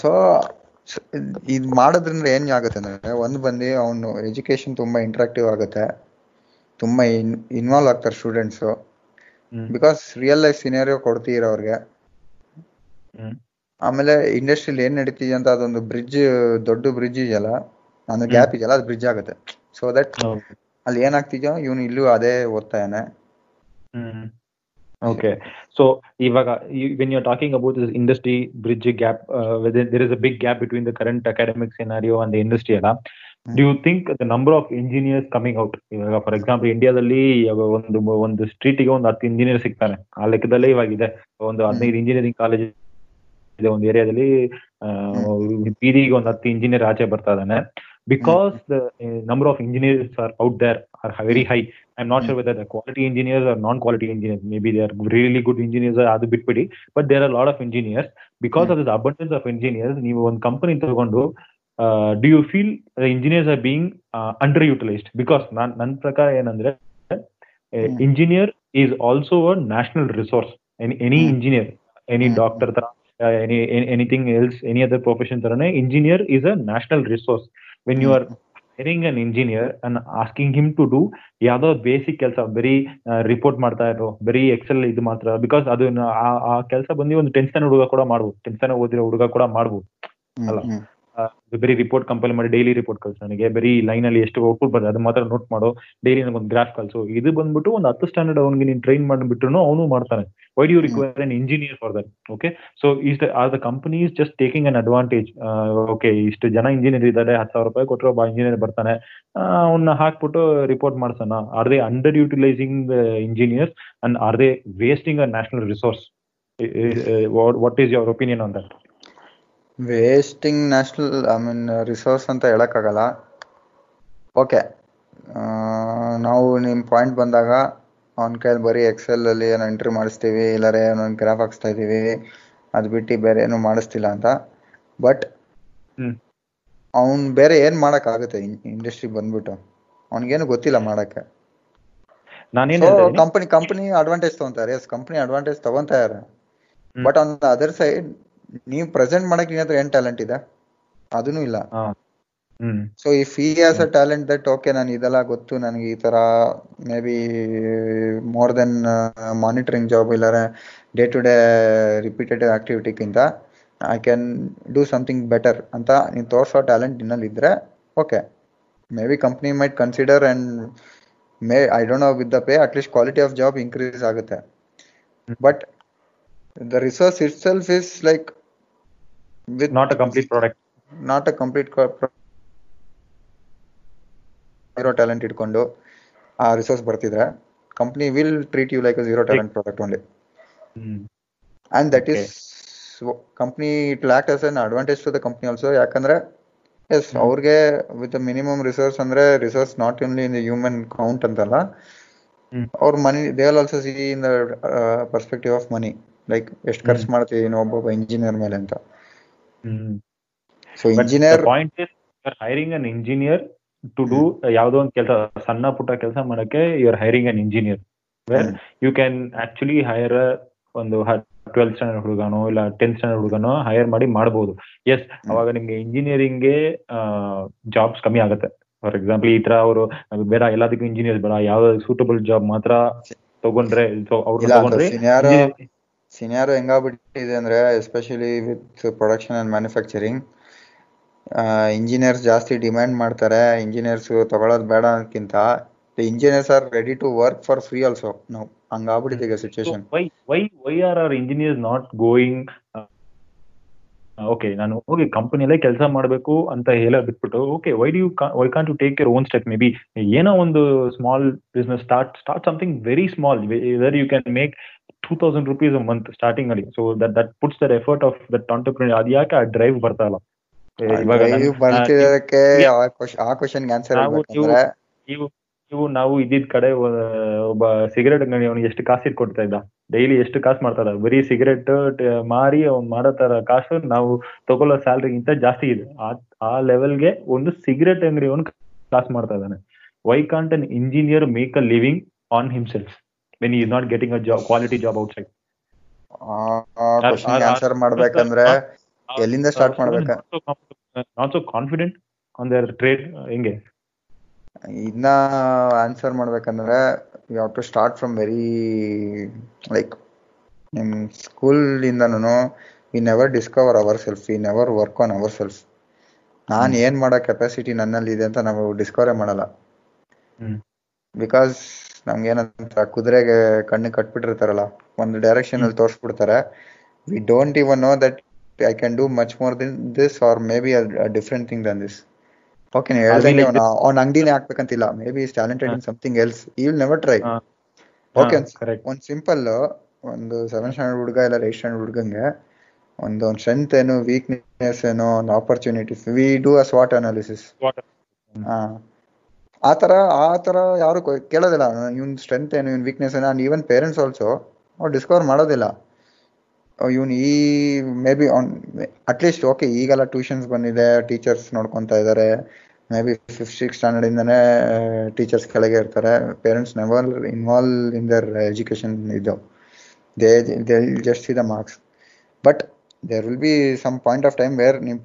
ಸೊ ಇದು ಮಾಡೋದ್ರಿಂದ ಏನ್ ಆಗುತ್ತೆ ಅಂದ್ರೆ ಒಂದು ಬಂದು ಅವನು ಎಜುಕೇಶನ್ ತುಂಬಾ ಇಂಟ್ರಾಕ್ಟಿವ್ ಆಗುತ್ತೆ. ತುಂಬಾ ಇನ್ವಾಲ್ವ್ ಆಗ್ತಾರೆ students. Because real life scenario ಕೊಡ್ತೀರ ಅವ್ರಿಗೆ. ಆಮೇಲೆ ಇಂಡಸ್ಟ್ರಿಲಿ ಏನ್ ನಡೀತಿದೆ ಅಂತ ಅದೊಂದು ಬ್ರಿಡ್ಜ್ ದೊಡ್ಡ ಬ್ರಿಡ್ಜ್ ಇದೆಯಲ್ಲ ಒಂದು ಗ್ಯಾಪ್ ಇದೆಯಲ್ಲ ಅದು ಬ್ರಿಡ್ಜ್ ಆಗುತ್ತೆ. So that. ಅಲ್ಲಿ ಏನಾಗ್ತಿದ್ಯೋ ಇವನು ಇಲ್ಲೂ ಅದೇ ಓದ್ತಾನೆ. ಓಕೆ ಸೊ ಇವಾಗ when you talking about this industry bridge gap there is a big gap between the current academic scenario and industry ಅಲ್ಲ ಹ್ಮ್. Do you think the number of engineers coming out ಇವಾಗ ಫಾರ್ ಎಕ್ಸಾಂಪಲ್ ಇಂಡಿಯಾದಲ್ಲಿ ಇವಾಗ ಒಂದು ಒಂದು ಸ್ಟ್ರೀಟ್ಗೆ ಒಂದು ಹತ್ತು ಇಂಜಿನಿಯರ್ ಸಿಗ್ತಾನೆ ಆ ಲೆಕ್ಕದಲ್ಲೇ ಇವಾಗಿದೆ. ಒಂದು ಹದಿನೈದು ಇಂಜಿನಿಯರಿಂಗ್ ಕಾಲೇಜ್ ಇದೆ ಒಂದು ಏರಿಯಾದಲ್ಲಿ ಬೀದಿಗೆ ಒಂದು ಹತ್ತು ಇಂಜಿನಿಯರ್ ಆಚೆ ಬರ್ತಾ ಇದ್ದಾನೆ. Because the number of engineers are out there are very high I am not sure whether the quality engineers are non quality engineers maybe they are really good engineers ಅದು ಬಿಟ್ಬಿಡಿ. But there are lot of engineers because of the abundance of engineers ನೀವು ಒಂದು ಕಂಪನಿ ತಗೊಂಡು do you feel engineers are being underutilised because ನಾನ್ ನನ್ನ ಪ್ರಕಾರ ಏನಂದ್ರೆ engineer is also a national resource any any. Engineer any doctor ತರ any anything else any other profession ತರನೇ engineer is a national resource when you are hiring an engineer and asking him to do ಯಾವ್ದೋ ಬೇಸಿಕ್ ಕೆಲಸ ಬರೀ ರಿಪೋರ್ಟ್ ಮಾಡ್ತಾ ಇರೋ ಬರೀ ಎಕ್ಸೆಲ್ ಇದು ಮಾತ್ರ ಬಿಕಾಸ್ ಅದು ಆ ಕೆಲಸ ಬಂದು ಒಂದು ಟೆಂತ್ ಹುಡುಗ ಕೂಡ ಮಾಡ್ಬೋದು ಸ್ಟ್ಯಾಂಡರ್ಡ್ ಓದಿರೋ ಹುಡುಗ ಕೂಡ ಮಾಡ್ಬೋದು. ಅಲ್ಲ. ಬರೀ ರಿಪೋರ್ಟ್ ಕಂಪೈಲ್ ಮಾಡಿ ಡೈಲಿ ರಿಪೋರ್ಟ್ ಕಳ್ಸು ನನಗೆ. ಬರೀ ಲೈನ್ ಅಲ್ಲಿ ಎಷ್ಟು ಔಟ್ಪುಟ್ ಬರ್ತದೆ ಅದು ಮಾತ್ರ ನೋಟ್ ಮಾಡು. ಡೈಲಿ ನನಗೊಂದು ಗ್ರಾಫ್ ಕಳ್ಸು. ಇದು ಬಂದ್ಬಿಟ್ಟು ಒಂದು ಹತ್ತು ಸ್ಟ್ಯಾಂಡರ್ಡ್ ಅವನಿಗೆ ನೀನು ಟ್ರೈನ್ ಮಾಡಿಬಿಟ್ರು ಅವನು ಮಾಡ್ತಾನೆ. Why you require an engineer for that okay so is are the company is just taking an advantage okay ಇಷ್ಟು ಜನ ಇಂಜಿನಿಯರ್ ಇದ್ದಾರೆ, ಹತ್ತು ಸಾವಿರ ರೂಪಾಯಿ ಕೊಟ್ಟರು ಒಬ್ಬ ಇಂಜಿನಿಯರ್ ಬರ್ತಾನೆ. ಅವನ್ನ ಹಾಕ್ಬಿಟ್ಟು ರಿಪೋರ್ಟ್ ಮಾಡ್ಸೋಣ. Are they underutilising engineers and are they wasting a national resource what is your opinion on that wasting national I mean resource ಅಂತ ಹೇಳಕ್ಕಾಗಲ್ಲ. ಓಕೆ ನಾವು ನಿಮ್ಮ ಪಾಯಿಂಟ್ ಬಂದಾಗ ಅವ್ನ ಕೈಲಿ ಬರೀ ಎಕ್ಸೆಲ್ ಅಲ್ಲಿ ಏನೋ ಎಂಟ್ರಿ ಮಾಡಿಸ್ತೀವಿ ಇಲ್ಲಾರೆ ಏನೋ ಗ್ರಾಫ್ ಹಾಕ್ಸ್ತಾ ಇದ್ದೀವಿ ಅದು ಬಿಟ್ಟು ಬೇರೆ ಏನು ಮಾಡಿಸ್ತಿಲ್ಲ ಅಂತ. ಬಟ್. ಅವ್ನ್ ಬೇರೆ ಏನು ಮಾಡೋಕ್ಕಾಗುತ್ತೆ ಇಂಡಸ್ಟ್ರಿ ಬಂದ್ಬಿಟ್ಟು? ಅವ್ನಿಗೇನು ಗೊತ್ತಿಲ್ಲ ಮಾಡೋಕ್ಕೆ. ಕಂಪನಿ ಕಂಪನಿ ಅಡ್ವಾಂಟೇಜ್ ತಗೊಂತಾರೆ. ಎಸ್ ಕಂಪನಿ ಅಡ್ವಾಂಟೇಜ್ ತಗೊಂತಾರೆ ಹ್ಮ್. But on the other side ನೀವು ಪ್ರೆಸೆಂಟ್ ಮಾಡಕ್ ನಿನ್ನ ಹತ್ರ ಏನ್ ಟ್ಯಾಲೆಂಟ್ ಇದೆ? ಅದೂ ಇಲ್ಲ. So if he has a talent that okay ನಾನು ಇದೆಲ್ಲ ಗೊತ್ತು ನನಗೆ ಈ ತರ maybe more than monitoring job ಇಲ್ಲಾರೆ day to day repeated ಆಕ್ಟಿವಿಟಿಗಿಂತ I can do something better ಅಂತ ನೀವು ತೋರಿಸೋ ಟ್ಯಾಲೆಂಟ್ ನಿನ್ನಲ್ಲಿ ಇದ್ರೆ okay maybe company might consider and may I don't know with the pay at least quality of job increase ಆಗುತ್ತೆ but the resource itself is like with not a complete product. Not a complete zero talent ಇಟ್ಕೊಂಡು ಆ resource ಬರ್ತಿದ್ರೆ company will treat you like zero talent product only and that is company it lack as an advantage to the company also ಯಾಕಂದ್ರೆ ಎಸ್ ಅವ್ರಿಗೆ ವಿತ್ ಮಿನಿಮಮ್ ರಿಸೋರ್ಸ್ ಅಂದ್ರೆ resource not only in the human count ಅಂತಲ್ಲ ಅವ್ರ money they all also see in the perspective of money like ಎಷ್ಟು ಖರ್ಚು. ಮಾಡ್ತೀವಿ ಒಬ್ಬೊಬ್ಬ ಇಂಜಿನಿಯರ್ ಮೇಲೆ ಅಂತ. ಹ್ಮ್. So engineer point is hiring an engineer to do ಯಾವುದೋ ಒಂದು ಕೆಲಸ ಸಣ್ಣ ಪುಟ್ಟ ಕೆಲಸ ಮಾಡಕ್ಕೆ you are hiring an engineer where you can actually hire ಒಂದು ಟ್ವೆಲ್ತ್ ಸ್ಟ್ಯಾಂಡರ್ಡ್ ಹುಡುಗನೋ ಇಲ್ಲ ಟೆಂತ್ ಸ್ಟ್ಯಾಂಡರ್ಡ್ ಹುಡುಗನೋ ಹೈರ್ ಮಾಡಿ ಮಾಡಬಹುದು ಎಸ್ ಅವಾಗ ನಿಮ್ಗೆ ಇಂಜಿನಿಯರಿಂಗ್ಗೆ ಜಾಬ್ಸ್ ಕಮ್ಮಿ ಆಗುತ್ತೆ. ಫಾರ್ ಎಕ್ಸಾಂಪಲ್ ಈ ತರ ಅವರು ಬೇಡ ಎಲ್ಲದಕ್ಕೂ ಇಂಜಿನಿಯರ್ ಬೇಡ ಯಾವ್ದಾದ್ರು ಸೂಟಬಲ್ ಜಾಬ್ ಮಾತ್ರ ತಗೊಂಡ್ರೆ ಅವ್ರನ್ನ ತಗೊಂಡ್ರೆ ಸಿನಾರೋ ಹೆಂಗಾಗ್ಬಿಟ್ಟಿದೆ ಅಂದ್ರೆ especially with production and manufacturing engineers ಜಾಸ್ತಿ ಡಿಮ್ಯಾಂಡ್ ಮಾಡ್ತಾರೆ. ಇಂಜಿನಿಯರ್ಸ್ ತಗೊಳ್ಳೋದು ಬೇಡ ಅನ್ನೋದ್ಕಿಂತ engineers are ready to work for free also ನಾವು ಹಂಗಾಗ್ಬಿಟ್ಟಿದೆ ಈಗ situation situation why why are are engineers not going okay ನಾನು ಹೋಗಿ ಕಂಪನಿಯಲ್ಲೇ ಕೆಲಸ ಮಾಡಬೇಕು ಅಂತ ಹೇಳ ಬಿಟ್ಬಿಟ್ಟು okay why do you why can't you take your own step maybe ಏನೋ ಒಂದು small business start start something very small where you can make two thousand rupees month starting ಅಲ್ಲಿ. So that that puts that effort of that entrepreneur ಅದು ಯಾಕೆ ಆ ಡ್ರೈವ್ ಬರ್ತಾ ಇಲ್ಲ? ಇವಾಗ ನನ್- ಆ ಕ್ವಶನ್ ಆನ್ಸರ್ ನಾವು ನೀವು ನೀವು ಇದ್ದಿದ್ ಕಡೆ ಒಬ್ಬ ಸಿಗರೇಟ್ ಅಂಗಡಿ ಅವ್ನಿಗೆ ಎಷ್ಟು ಕಾಸು ಇಟ್ಕೊಡ್ತಾ ಇದ್ದ ಡೈಲಿ ಎಷ್ಟು ಕಾಸು ಮಾಡ್ತಾರ ಬರೀ ಸಿಗರೇಟ್ ಮಾರಿ ಅವ್ನ್ ಮಾಡೋ ತರ ಕಾಸು ನಾವು ತಗೊಳ್ಳೋ ಸ್ಯಾಲ್ರಿಗಿಂತ ಜಾಸ್ತಿ ಇದೆ ಆ- ಲೆವೆಲ್ಗೆ ಒಂದು ಸಿಗರೇಟ್ ಅಂಗಡಿ ಅವನು ಕಾಸು ಮಾಡ್ತಾ ಇದ್ದಾನೆ why can't an engineer make a living on himself when is not getting a job quality job outside answer ಮಾಡ್ಬೇಕಂದ್ರೆ ಎಲ್ಲಿಂದ ಸ್ಟಾರ್ಟ್ ಮಾಡ್ಬೇಕು not so confident on their trade ಹೆಂಗೆ ಇನ್ನ ಆನ್ಸರ್ ಮಾಡ್ಬೇಕಂದ್ರೆ you have to start from very like ನಿಮ್ ಸ್ಕೂಲ್ ಇಂದನು we never discover our self we never work on our self ನಾನ್ ಏನ್ ಮಾಡೋ ಕೆಪಾಸಿಟಿ ನನ್ನಲ್ಲಿ ಇದೆ ಅಂತ ನಾವು ಡಿಸ್ಕವರೇ ಮಾಡಲ್ಲ. ಬಿಕಾಸ್ ನಮ್ಗೆ ಏನಂತ ಕುದುರೆಗೆ ಕಣ್ಣು ಕಟ್ಬಿಟ್ಟಿರ್ತಾರಲ್ಲ ಒಂದು ಡೈರೆಕ್ಷನ್ ಅಲ್ಲಿ ತೋರಿಸ್ಬಿಡ್ತಾರೆ. We don't even know that I can do much more than this or maybe different thing than this okay ಹೇಳ್ದಂಗೆ ಅವ್ನ ಅಂಗಡಿನೇ ಹಾಕ್ಬೇಕಂತಿಲ್ಲ. Maybe is talented in something else he will never try. Okay. ಒಂದ್ ಸಿಂಪಲ್ ಒಂದು ಸೆವೆನ್ ಸ್ಟ್ಯಾಂಡರ್ಡ್ ಹುಡುಗ ಇಲ್ಲ ಏಟ್ ಸ್ಟ್ಯಾಂಡರ್ಡ್ ಹುಡುಗಂಗೆ ಒಂದು ಒಂದು ಸ್ಟ್ರೆಂತ್ ಏನು ವೀಕ್ನೆಸ್ ಏನು ಒಂದು ಆಪರ್ಚುನಿಟೀಸ್ ವಿ ಡೂ ಅ ಸ್ವಾಟ್ ಅನಾಲಿಸಿಸ್ ಆ ತರ ಆ ತರ ಯಾರು ಕೇಳೋದಿಲ್ಲ. ಇವನ್ ಸ್ಟ್ರೆಂತ್ ಏನು ಇವನ್ ವೀಕ್ನೆಸ್ ಏನು ಅಂಡ್ ಈವನ್ ಪೇರೆಂಟ್ಸ್ ಆಲ್ಸೋ ಅವ್ರು ಡಿಸ್ಕವರ್ ಮಾಡೋದಿಲ್ಲ. ಇವನು ಈ maybe on at least okay ಈಗೆಲ್ಲ ಟ್ಯೂಷನ್ಸ್ ಬಂದಿದೆ ಟೀಚರ್ಸ್ ನೋಡ್ಕೊತಾ ಇದ್ದಾರೆ may be fifth six standard ಇಂದಾನೆ ಟೀಚರ್ಸ್ ಕೆಳಗೆ ಇರ್ತಾರೆ. Parents never involve in their education ಇದು. They they just see the marks but there will be some point of time where ನೀವು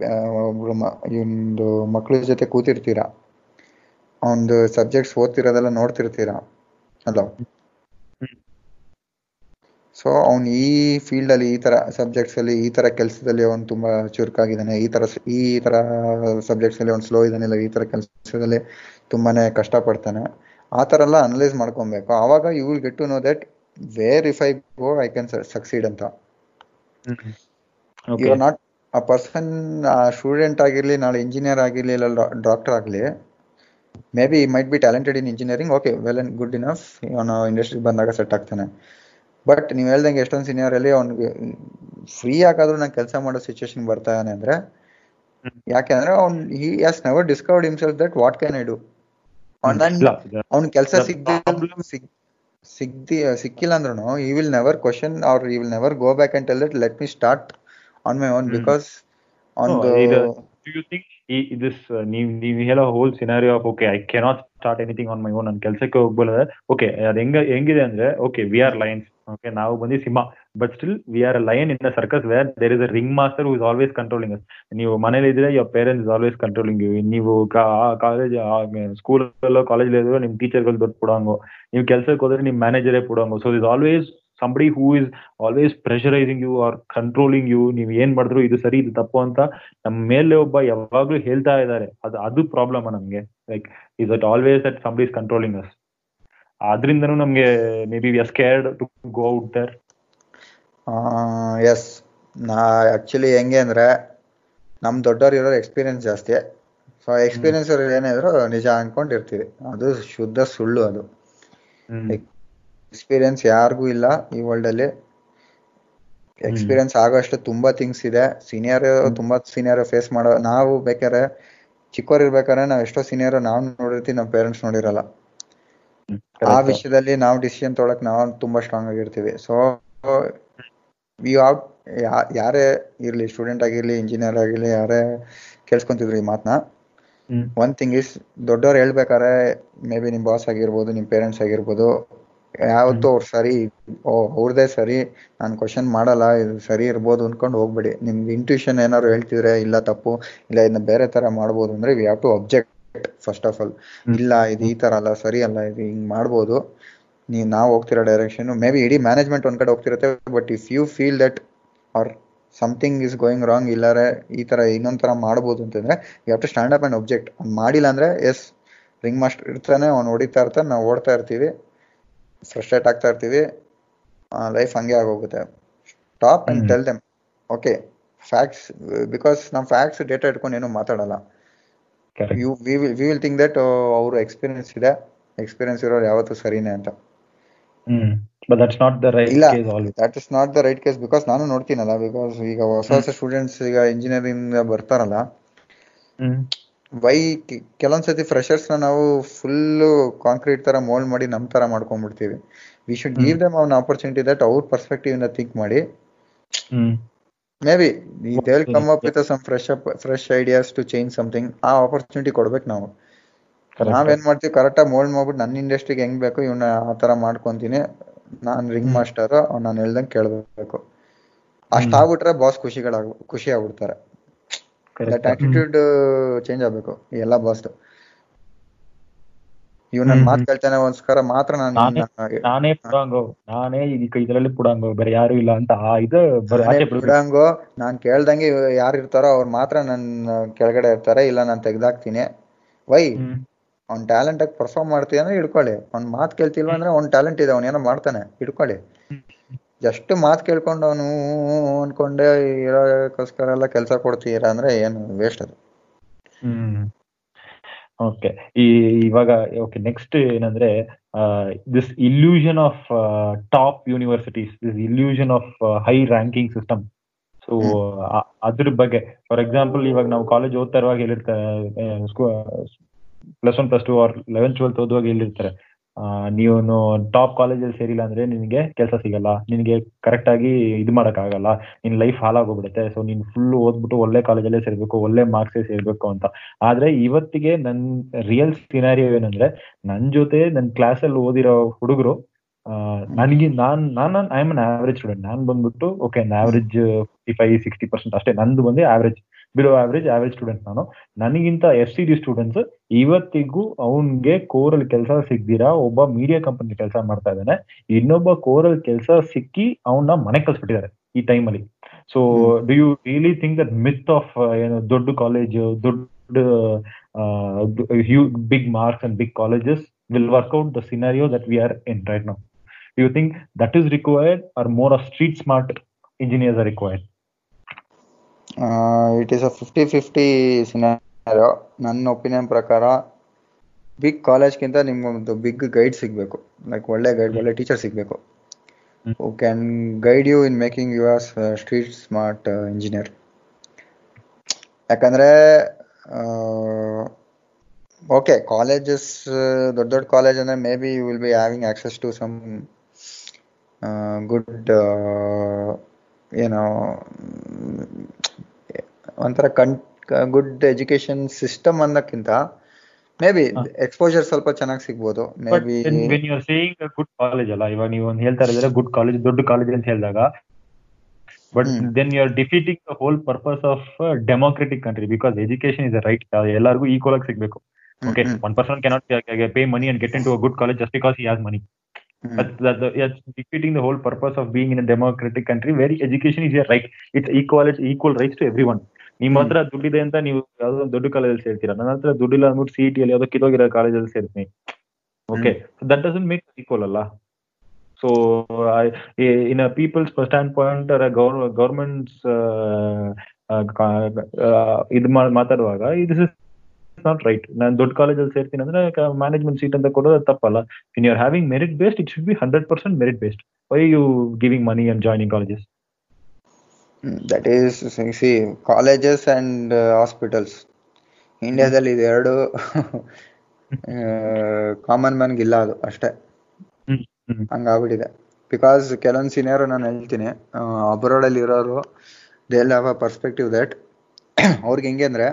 ಒಬ್ರು ಒಂದು ಮಕ್ಕಳ ಜೊತೆ ಕೂತಿರ್ತೀರಾ? ಒಂದು ಸಬ್ಜೆಕ್ಟ್ಸ್ ಓದ್ತಿರೋದೆಲ್ಲ ನೋಡ್ತಿರ್ತೀರಾ? ಹಲೋ ಸೊ ಅವ್ನು ಈ ಫೀಲ್ಡ್ ಅಲ್ಲಿ ಈ ತರ ಸಬ್ಜೆಕ್ಟ್ಸಲ್ಲಿ ಈ ತರ ಕೆಲಸದಲ್ಲಿ ಅವನು ತುಂಬಾ ಚುರುಕಾಗಿದ್ದಾನೆ. ಈ ತರ ಈ ತರ ಸಬ್ಜೆಕ್ಟ್ಸಲ್ಲಿ ಅವ್ನು ಸ್ಲೋ ಇದ್ದಾನೆ ಇಲ್ಲ ಈ ತರ ಕೆಲಸದಲ್ಲಿ ತುಂಬಾನೇ ಕಷ್ಟಪಡ್ತಾನೆ. ಆ ತರ ಎಲ್ಲ ಅನಲೈಸ್ ಮಾಡ್ಕೊಬೇಕು. ಆವಾಗ you will get to know that where if I go I can succeed ಅಂತ. ಯು. ಆರ್ ನಾಟ್ ಆ ಪರ್ಸನ್ ಸ್ಟೂಡೆಂಟ್ ಆಗಿರ್ಲಿ ನಾಳೆ ಇಂಜಿನಿಯರ್ ಆಗಿರ್ಲಿ ಇಲ್ಲ ಡಾಕ್ಟರ್ ಆಗಲಿ maybe might be talented in engineering okay well and good enough ಅವನು ಇಂಡಸ್ಟ್ರಿಗೆ ಬಂದಾಗ ಸೆಟ್ ಆಗ್ತಾನೆ. ಬಟ್ ನೀವು ಹೇಳ್ದಂಗೆ ಎಷ್ಟೊಂದು ಸೀನಿಯರ್ ಅಲ್ಲಿ ಅವ್ನಿಗೆ ಫ್ರೀ ಆಗಾದ್ರೂ ನಂಗೆ ಕೆಲಸ ಮಾಡೋ ಸಿಚುವೇಶನ್ ಬರ್ತಾನೆ ಅಂದ್ರೆ ಯಾಕೆಂದ್ರೆ ಅವ್ನ್ he has never discovered himself that what can I do ಅವ್ನ ಕೆಲಸ ಸಿಗ್ದಿ ಸಿಗ್ ಸಿಗ್ದಿ ಸಿಕ್ಕಿಲ್ಲ ಅಂದ್ರೂ ಈ ವಿಲ್ ನೆವರ್ ಕ್ವಶನ್ ಅವ್ರ ಈ will never go back and tell that let me start on my own. Because on you ಇದು ಈ this uh, ನೀವ್ ನೀವ್ ಹೇಳೋ whole scenario of okay I cannot start anything on my own ನನ್ನ ಕೆಲಸಕ್ಕೆ ಹೋಗ್ಬೋದ ಓಕೆ ಅದ್ ಹೆಂಗ ಹೆಂಗಿದೆ ಅಂದ್ರೆ okay we are lions okay ನಾವು ಬಂದು ಸಿಂಹ but still we are lion in the circus where there is a ring master who is always controlling ನೀವು ಮನೇಲಿ ಇದ್ರೆ your parents is always controlling you ನೀವು ಕಾಲೇಜ್ ಸ್ಕೂಲ್ ಕಾಲೇಜ್ ಇದ್ರೆ ನಿಮ್ ಟೀಚರ್ಗಳು ದೊಡ್ಡ ಕೊಡೋಂಗೋ ನೀವು ಕೆಲ್ಸಕ್ಕೆ ಹೋದ್ರೆ ನಿಮ್ ಮ್ಯಾನೇಜರೇ ಕೊಡೋಂಗೋ so is always somebody who is always pressurising you are controlling you ನೀವು ಏನ್ ಮಾಡಿದ್ರು ಇದು ಸರಿ ಇದು ತಪ್ಪು ಅಂತ ನಮ್ಮ ಮೇಲೆ ಒಬ್ಬ ಯಾವಾಗ್ಲೂ ಹೇಳ್ತಾ ಇದ್ದಾರೆ ಅದು ಅದು ಪ್ರಾಬ್ಲಮ್ ನಮ್ಗೆ. Like is at always that somebody is controlling us ಆದ್ರಿಂದನೂ ನಮ್ಗೆ maybe are scared to go out there is ನಾ ಆಕ್ಚುಲಿ ಹೆಂಗೆ ಅಂದ್ರೆ ನಮ್ ದೊಡ್ಡವ್ರು ಇರೋ ಎಕ್ಸ್ಪೀರಿಯನ್ಸ್ ಜಾಸ್ತಿ. ಸೊ ಎಕ್ಸ್ಪೀರಿಯನ್ಸ್ ಏನಿದ್ರು ನಿಜ ಅನ್ಕೊಂಡಿರ್ತೀವಿ. ಅದು ಶುದ್ಧ ಸುಳ್ಳು ಅದು. ಎಕ್ಸ್ಪೀರಿಯನ್ಸ್ ಯಾರಿಗೂ ಇಲ್ಲ ಈ ವರ್ಲ್ಡ್ ಅಲ್ಲಿ. ಎಕ್ಸ್ಪೀರಿಯನ್ಸ್ ಆಗೋಷ್ಟು ತುಂಬಾ ಥಿಂಗ್ಸ್ ಇದೆ. ಸೀನಿಯರ್ ತುಂಬಾ ಸೀನಿಯರ್ ಫೇಸ್ ಮಾಡೋ ನಾವು ಬೇಕಾದ್ರೆ ಚಿಕ್ಕವ್ರು ಇರ್ಬೇಕಾದ್ರೆ ನಾವ್ ಎಷ್ಟೋ ಸೀನಿಯರ್ ನಾವು ನೋಡಿರ್ತೀವಿ ನಮ್ಮ ಪೇರೆಂಟ್ಸ್ ನೋಡಿರಲ್ಲ. ಆ ವಿಷಯದಲ್ಲಿ ನಾವು ಡಿಸಿಷನ್ ತೊಗೊಳಕ್ ನಾವು ತುಂಬಾ ಸ್ಟ್ರಾಂಗ್ ಆಗಿರ್ತೀವಿ. ಸೊ ವಿ ಹಾವ್ ಯಾರೇ ಇರ್ಲಿ ಸ್ಟೂಡೆಂಟ್ ಆಗಿರ್ಲಿ ಇಂಜಿನಿಯರ್ ಆಗಿರ್ಲಿ ಯಾರೇ ಕೇಳಿಸ್ಕೊಂತಿದ್ರು ಈ ಮಾತನ್ನ ಒನ್ ಥಿಂಗ್ ಇಸ್ ದೊಡ್ಡವ್ರು ಹೇಳ್ಬೇಕಾರೆ ಮೇ ಬಿ ನಿಮ್ ಬಾಸ್ ಆಗಿರ್ಬೋದು ನಿಮ್ ಪೇರೆಂಟ್ಸ್ ಆಗಿರ್ಬೋದು ಯಾವತ್ತೂ ಅವ್ರು ಸರಿ ಓ ಅವ್ರದೇ ಸರಿ ನಾನು ಕ್ವಶನ್ ಮಾಡಲ್ಲ ಇದು ಸರಿ ಇರ್ಬೋದು ಅನ್ಕೊಂಡು ಹೋಗ್ಬೇಡಿ. ನಿಮ್ಗೆ ಇಂಟ್ಯೂಷನ್ ಏನಾದ್ರು ಹೇಳ್ತಿದ್ರೆ ಇಲ್ಲ ತಪ್ಪು ಇಲ್ಲ ಇದನ್ನ ಬೇರೆ ತರ ಮಾಡ್ಬೋದು ಅಂದ್ರೆ we have to object first of all ಇಲ್ಲ ಇದು ಈ ತರ ಅಲ್ಲ ಸರಿ ಅಲ್ಲ ಇದು ಹಿಂಗ್ ಮಾಡ್ಬೋದು. ನೀವು ನಾವು ಹೋಗ್ತಿರೋ ಡೈರೆಕ್ಷನ್ ಮೇ ಬಿ ಇಡೀ ಮ್ಯಾನೇಜ್ಮೆಂಟ್ ಒಂದ್ ಕಡೆ ಹೋಗ್ತಿರುತ್ತೆ but if you feel that are something is going wrong ಇಲ್ಲಾರೆ ಈ ತರ ಇನ್ನೊಂದ್ ತರ ಮಾಡ್ಬೋದು ಅಂತಂದ್ರೆ you have to stand up and object ಅವ್ನು ಮಾಡಿಲ್ಲ ಅಂದ್ರೆ ಎಸ್ ರಿಂಗ್ ಮಾಸ್ಟರ್ ಇರ್ತಾನೆ ಅವ್ನು ಹೊಡಿತಾ ಇರ್ತಾನೆ ನಾವು ಓಡ್ತಾ ಇರ್ತೀವಿ. ಫ್ರಸ್ಟ್ರೇಟ್ ಆಗ್ತಾ ಇರ್ತೀವಿ ಲೈಫ್ ಹಂಗೆ ಆಗೋಗುತ್ತೆ. Top and tell them okay facts because ನಾವು ಫ್ಯಾಕ್ಟ್ಸ್ ಡೇಟಾ ಇಟ್ಕೊಂಡು ಏನು ಮಾತಾಡಲ್ಲ. You we will we will think that ಅವ್ರ ಎಕ್ಸ್ಪೀರಿಯನ್ಸ್ ಇದೆ ಎಕ್ಸ್ಪೀರಿಯನ್ಸ್ ಇರೋರು ಯಾವತ್ತೂ ಸರಿನೇ ಅಂತ. ಇಲ್ಲ that is not the right case because ನಾನು ನೋಡ್ತೀನಲ್ಲ ಬಿಕಾಸ್ ಈಗ ಹೊಸ ಹೊಸ ಸ್ಟೂಡೆಂಟ್ಸ್ ಈಗ ಇಂಜಿನಿಯರಿಂಗ್ ಬರ್ತಾರಲ್ಲ ವೈ ಕೆಲವೊಂದ್ಸತಿ ಫ್ರೆಶರ್ಸ್ನ ನಾವು ಫುಲ್ ಕಾಂಕ್ರೀಟ್ ತರ ಮೋಲ್ಡ್ ಮಾಡಿ ನಮ್ ತರ ಮಾಡ್ಕೊಂಡ್ಬಿಡ್ತೀವಿ. ವಿ ಶುಡ್ ಗಿವ್ ದಮ್ ಅವನ್ ಆಪರ್ಚುನಿಟಿ ದಟ್ ಅವ್ರ ಪರ್ಸ್ಪೆಕ್ಟಿವ್ ಇಂದ ಥಿಂಕ್ ಮಾಡಿ. Maybe they will come up with some fresh up fresh ideas to change something ಆ ಆಪರ್ಚುನಿಟಿ ಕೊಡ್ಬೇಕು ನಾವು. ನಾವೇನ್ ಮಾಡ್ತೀವಿ ಕರೆಕ್ಟ್ ಆಗಿ ಮೋಲ್ಡ್ ಮಾಡ್ಬಿಟ್ಟು ನನ್ನ ಇಂಡಸ್ಟ್ರಿಗೆ ಹೆಂಗ್ ಬೇಕು ಇವನ್ನ ಆ ತರ ಮಾಡ್ಕೊಂತೀನಿ ನಾನ್ ರಿಂಗ್ ಮಾಸ್ಟರ್ ನಾನು ಹೇಳ್ದಂಗೆ ಕೇಳ್ಬೇಕು. ಅಷ್ಟಾಗ್ಬಿಟ್ರೆ ಬಾಸ್ ಖುಷಿಗಳಾಗ ಖುಷಿ ಆಗ್ಬಿಡ್ತಾರೆ. ದಟ್ ಆಟಿಟ್ಯೂಡ್ ಚೇಂಜ್ ಆಗ್ಬೇಕು. ಎಲ್ಲ ಬಾಸ್ ಇವ್ ನನ್ ಮಾತು ಕೇಳ್ತಾನೆ ಒಂದ್ಸ್ಕರ ಮಾತ್ರ ನಾನು ನಾನೇ ಪುಡಾಂಗೋ. ನಾನೇ ಈಗ ಇದರಲ್ಲಿ ಪುಡಾಂಗೋ. ಬೇರೆ ಯಾರು ಇಲ್ಲ ಅಂತ ಆ ಇದು ಪುಡಾಂಗೋ. ನಾನ್ ಕೇಳ್ದಂಗೆ ಯಾರು ಇರ್ತಾರೋ ಅವ್ರು ಮಾತ್ರ ನನ್ ಕೆಳಗಡೆ ಇರ್ತಾರೆ. ಇಲ್ಲ ನಾನ್ ತೆಗ್ದಾಕ್ತೀನಿ. ವೈ. ಅವ್ನ್ ಟ್ಯಾಲೆಂಟ್ ಆಗಿ ಪರ್ಫಾರ್ಮ್ ಮಾಡ್ತೀಯ ಅಂದ್ರೆ ಹಿಡ್ಕೊಳ್ಳಿ. ಅವ್ನ್ ಮಾತ್ ಕೇಳ್ತಿಲ್ವಾ ಅಂದ್ರೆ ಅವ್ನ್ ಟ್ಯಾಲೆಂಟ್ ಇದೆ. ಅವ್ನ್ ಏನೋ ಮಾಡ್ತಾನೆ. ಹಿಡ್ಕೊಳ್ಳಿ. ಜಸ್ಟ್ ಮಾತು ಕೇಳ್ಕೊಂಡು ಅವನು ಅನ್ಕೊಂಡೆ ಇರೋಕ್ಕೋಸ್ಕರ ಎಲ್ಲ ಕೆಲಸ ಕೊಡ್ತೀರಾ ಅಂದ್ರೆ ಏನು ವೇಸ್ಟ್ ಅದು. ಹ್ಮ್. ಓಕೆ ಈ ಇವಾಗ ಓಕೆ ನೆಕ್ಸ್ಟ್ ಏನಂದ್ರೆ this illusion of top universities this illusion of high ranking system so ಅದ್ರ ಬಗ್ಗೆ ಫಾರ್ ಎಕ್ಸಾಂಪಲ್ ಇವಾಗ ನಾವು ಕಾಲೇಜ್ ಓದ್ತಾ ಇರುವಾಗ ಹೇಳಿರ್ತಾರೆ plus one plus two or eleven twelfth ಓದುವಾಗ ಹೇಳಿರ್ತಾರೆ. ನೀನು ಟಾಪ್ ಕಾಲೇಜಲ್ಲಿ ಸೇರಿಲ್ಲ ಅಂದ್ರೆ ನಿನಗೆ ಕೆಲಸ ಸಿಗಲ್ಲ. ನಿನಗೆ ಕರೆಕ್ಟ್ ಆಗಿ ಇದು ಆಗಲ್ಲ. ನಿನ್ ಲೈಫ್ ಹಾಳಾಗೋಗ್ಬಿಡುತ್ತೆ ಸೊ ನೀನ್ ಫುಲ್ ಓದ್ಬಿಟ್ಟು ಒಳ್ಳೆ ಕಾಲೇಜಲ್ಲೇ ಸೇರ್ಬೇಕು, ಒಳ್ಳೆ ಮಾರ್ಕ್ಸ್ ಸೇರ್ಬೇಕು ಅಂತ. ಆದ್ರೆ ಇವತ್ತಿಗೆ ನನ್ ರಿಯಲ್ ಸಿನಾರಿಯೋ ಏನಂದ್ರೆ ನನ್ ಜೊತೆ ನನ್ ಕ್ಲಾಸ್ ಅಲ್ಲಿ ಓದಿರೋ ಹುಡುಗರು ನನಗೆ ನಾನ್ ನಾನ್ I am an average student ನಾನ್ ಬಂದ್ಬಿಟ್ಟು okay average fifty five sixty percent ಅಷ್ಟೇ. ನಂದು ಬಂದು average below average average student ನಾನು. ನನಗಿಂತ ಎಫ್ ಸಿ ಡಿ ಸ್ಟೂಡೆಂಟ್ಸ್ ಇವತ್ತಿಗೂ ಅವನ್ಗೆ ಕೋರಲ್ ಕೆಲಸ ಸಿಗ್ದಿರಾ ಒಬ್ಬ ಮೀಡಿಯಾ ಕಂಪನಿ ಕೆಲಸ ಮಾಡ್ತಾ ಇದ್ದಾನೆ. ಇನ್ನೊಬ್ಬ ಕೋರಲ್ ಕೆಲಸ ಸಿಕ್ಕಿ ಅವನ್ನ ಮನೆ ಕಳ್ಸ್ಬಿಟ್ಟಿದ್ದಾರೆ ಈ ಟೈಮಲ್ಲಿ so do you really think that myth of ಏನು ದೊಡ್ಡ ಕಾಲೇಜ್ ದೊಡ್ಡ big marks and big colleges will work out the scenario that we are in right now you think that is required or more of street smart engineers are required it is a fifty fifty scenario ನನ್ನ ಒಪಿನಿಯನ್ ಪ್ರಕಾರ ಬಿಗ್ ಕಾಲೇಜ್ಗಿಂತ ನಿಮ್ಗೊಂದು ಬಿಗ್ ಗೈಡ್ ಸಿಗಬೇಕು. ಲೈಕ್ ಒಳ್ಳೆ ಗೈಡ್ ಒಳ್ಳೆ ಟೀಚರ್ ಸಿಗಬೇಕು. Who can guide you in making you as street smart engineer ಯಾಕಂದ್ರೆ ಓಕೆ ಕಾಲೇಜಸ್ ದೊಡ್ಡ ದೊಡ್ಡ ಕಾಲೇಜ್ ಅಂದ್ರೆ maybe you will be having access to some good ಏನೋ ಒಂಥರ ಕಂ ಗುಡ್ ಎಜುಕೇಶನ್ ಸಿಸ್ಟಮ್ ಅನ್ನಕ್ಕಿಂತ ಮೇ ಬಿ. ಎಕ್ಸ್ಪೋಜರ್ ಸ್ವಲ್ಪ ಚೆನ್ನಾಗಿ ಸಿಗ್ಬೋದು maybe when you are saying good college ಅಲ್ಲ ಇವಾಗ ನೀವು ಒಂದು ಹೇಳ್ತಾ ಇದ್ರೆ ಗುಡ್ ಕಾಲೇಜ್ ದೊಡ್ಡ ಕಾಲೇಜ್ ಅಂತ ಹೇಳಿದಾಗ but. Then you are defeating the whole purpose of democratic country because education is right ಎಲ್ಲರಿಗೂ ಈಕ್ವಲ್ ಆಗಿ ಸಿಗಬೇಕು okay one person cannot pay money and get in to good college just because he has money defeating the whole purpose of being in a democratic country where education is right right. It's equal equal rights to everyone. ನಿಮ್ಮ ಹತ್ರ ದುಡ್ಡಿದೆ ಅಂತ ನೀವು ಯಾವ್ದೋ ದೊಡ್ಡ ಕಾಲೇಜಲ್ಲಿ ಸೇರ್ತೀರಾ? ನನ್ನ ಹತ್ರ ದುಡ್ಡಿಲ್ಲ ಅಂದ್ಬಿಟ್ಟು ಸಿ ಟಿ ಅಲ್ಲಿ ಯಾವ್ದೋ ಕಿಲೋಗಿರೋ ಕಾಲೇಜಲ್ಲಿ ಸೇರ್ತೀನಿ. Okay that doesn't make equal ಅಲ್ಲ. So in a people's standpoint governments ಇದು ಮಾತಾಡುವಾಗ ಇದು ನಾಟ್ ರೈಟ್ ನಾನು ದೊಡ್ಡ ಕಾಲೇಜಲ್ಲಿ ಸೇರ್ತೀನಿ ಅಂದ್ರೆ ಮ್ಯಾನೇಜ್ಮೆಂಟ್ ಸೀಟ್ ಅಂತ ಕೊಡೋದು ತಪ್ಪಲ್ಲ. In you are having merit based it should be hundred percent merit based why you giving money and joining colleges that is see colleges and hospitals ಇಂಡಿಯಾದಲ್ಲಿ ಇದು ಎರಡು ಕಾಮನ್ ಮ್ಯಾನ್ಗೆ ಇಲ್ಲ ಅದು ಅಷ್ಟೇ. ಹಂಗಾಗ್ಬಿಟ್ಟಿದೆ. ಬಿಕಾಸ್ ಕೆಲವೊಂದು ಸೀನಿಯರ್ ನಾನು ಹೇಳ್ತೀನಿ ಅಬ್ರಾಡ್ ಅಲ್ಲಿ ಇರೋರು they have a perspective that ಅವ್ರಿಗೆ ಹೆಂಗೆ ಅಂದ್ರೆ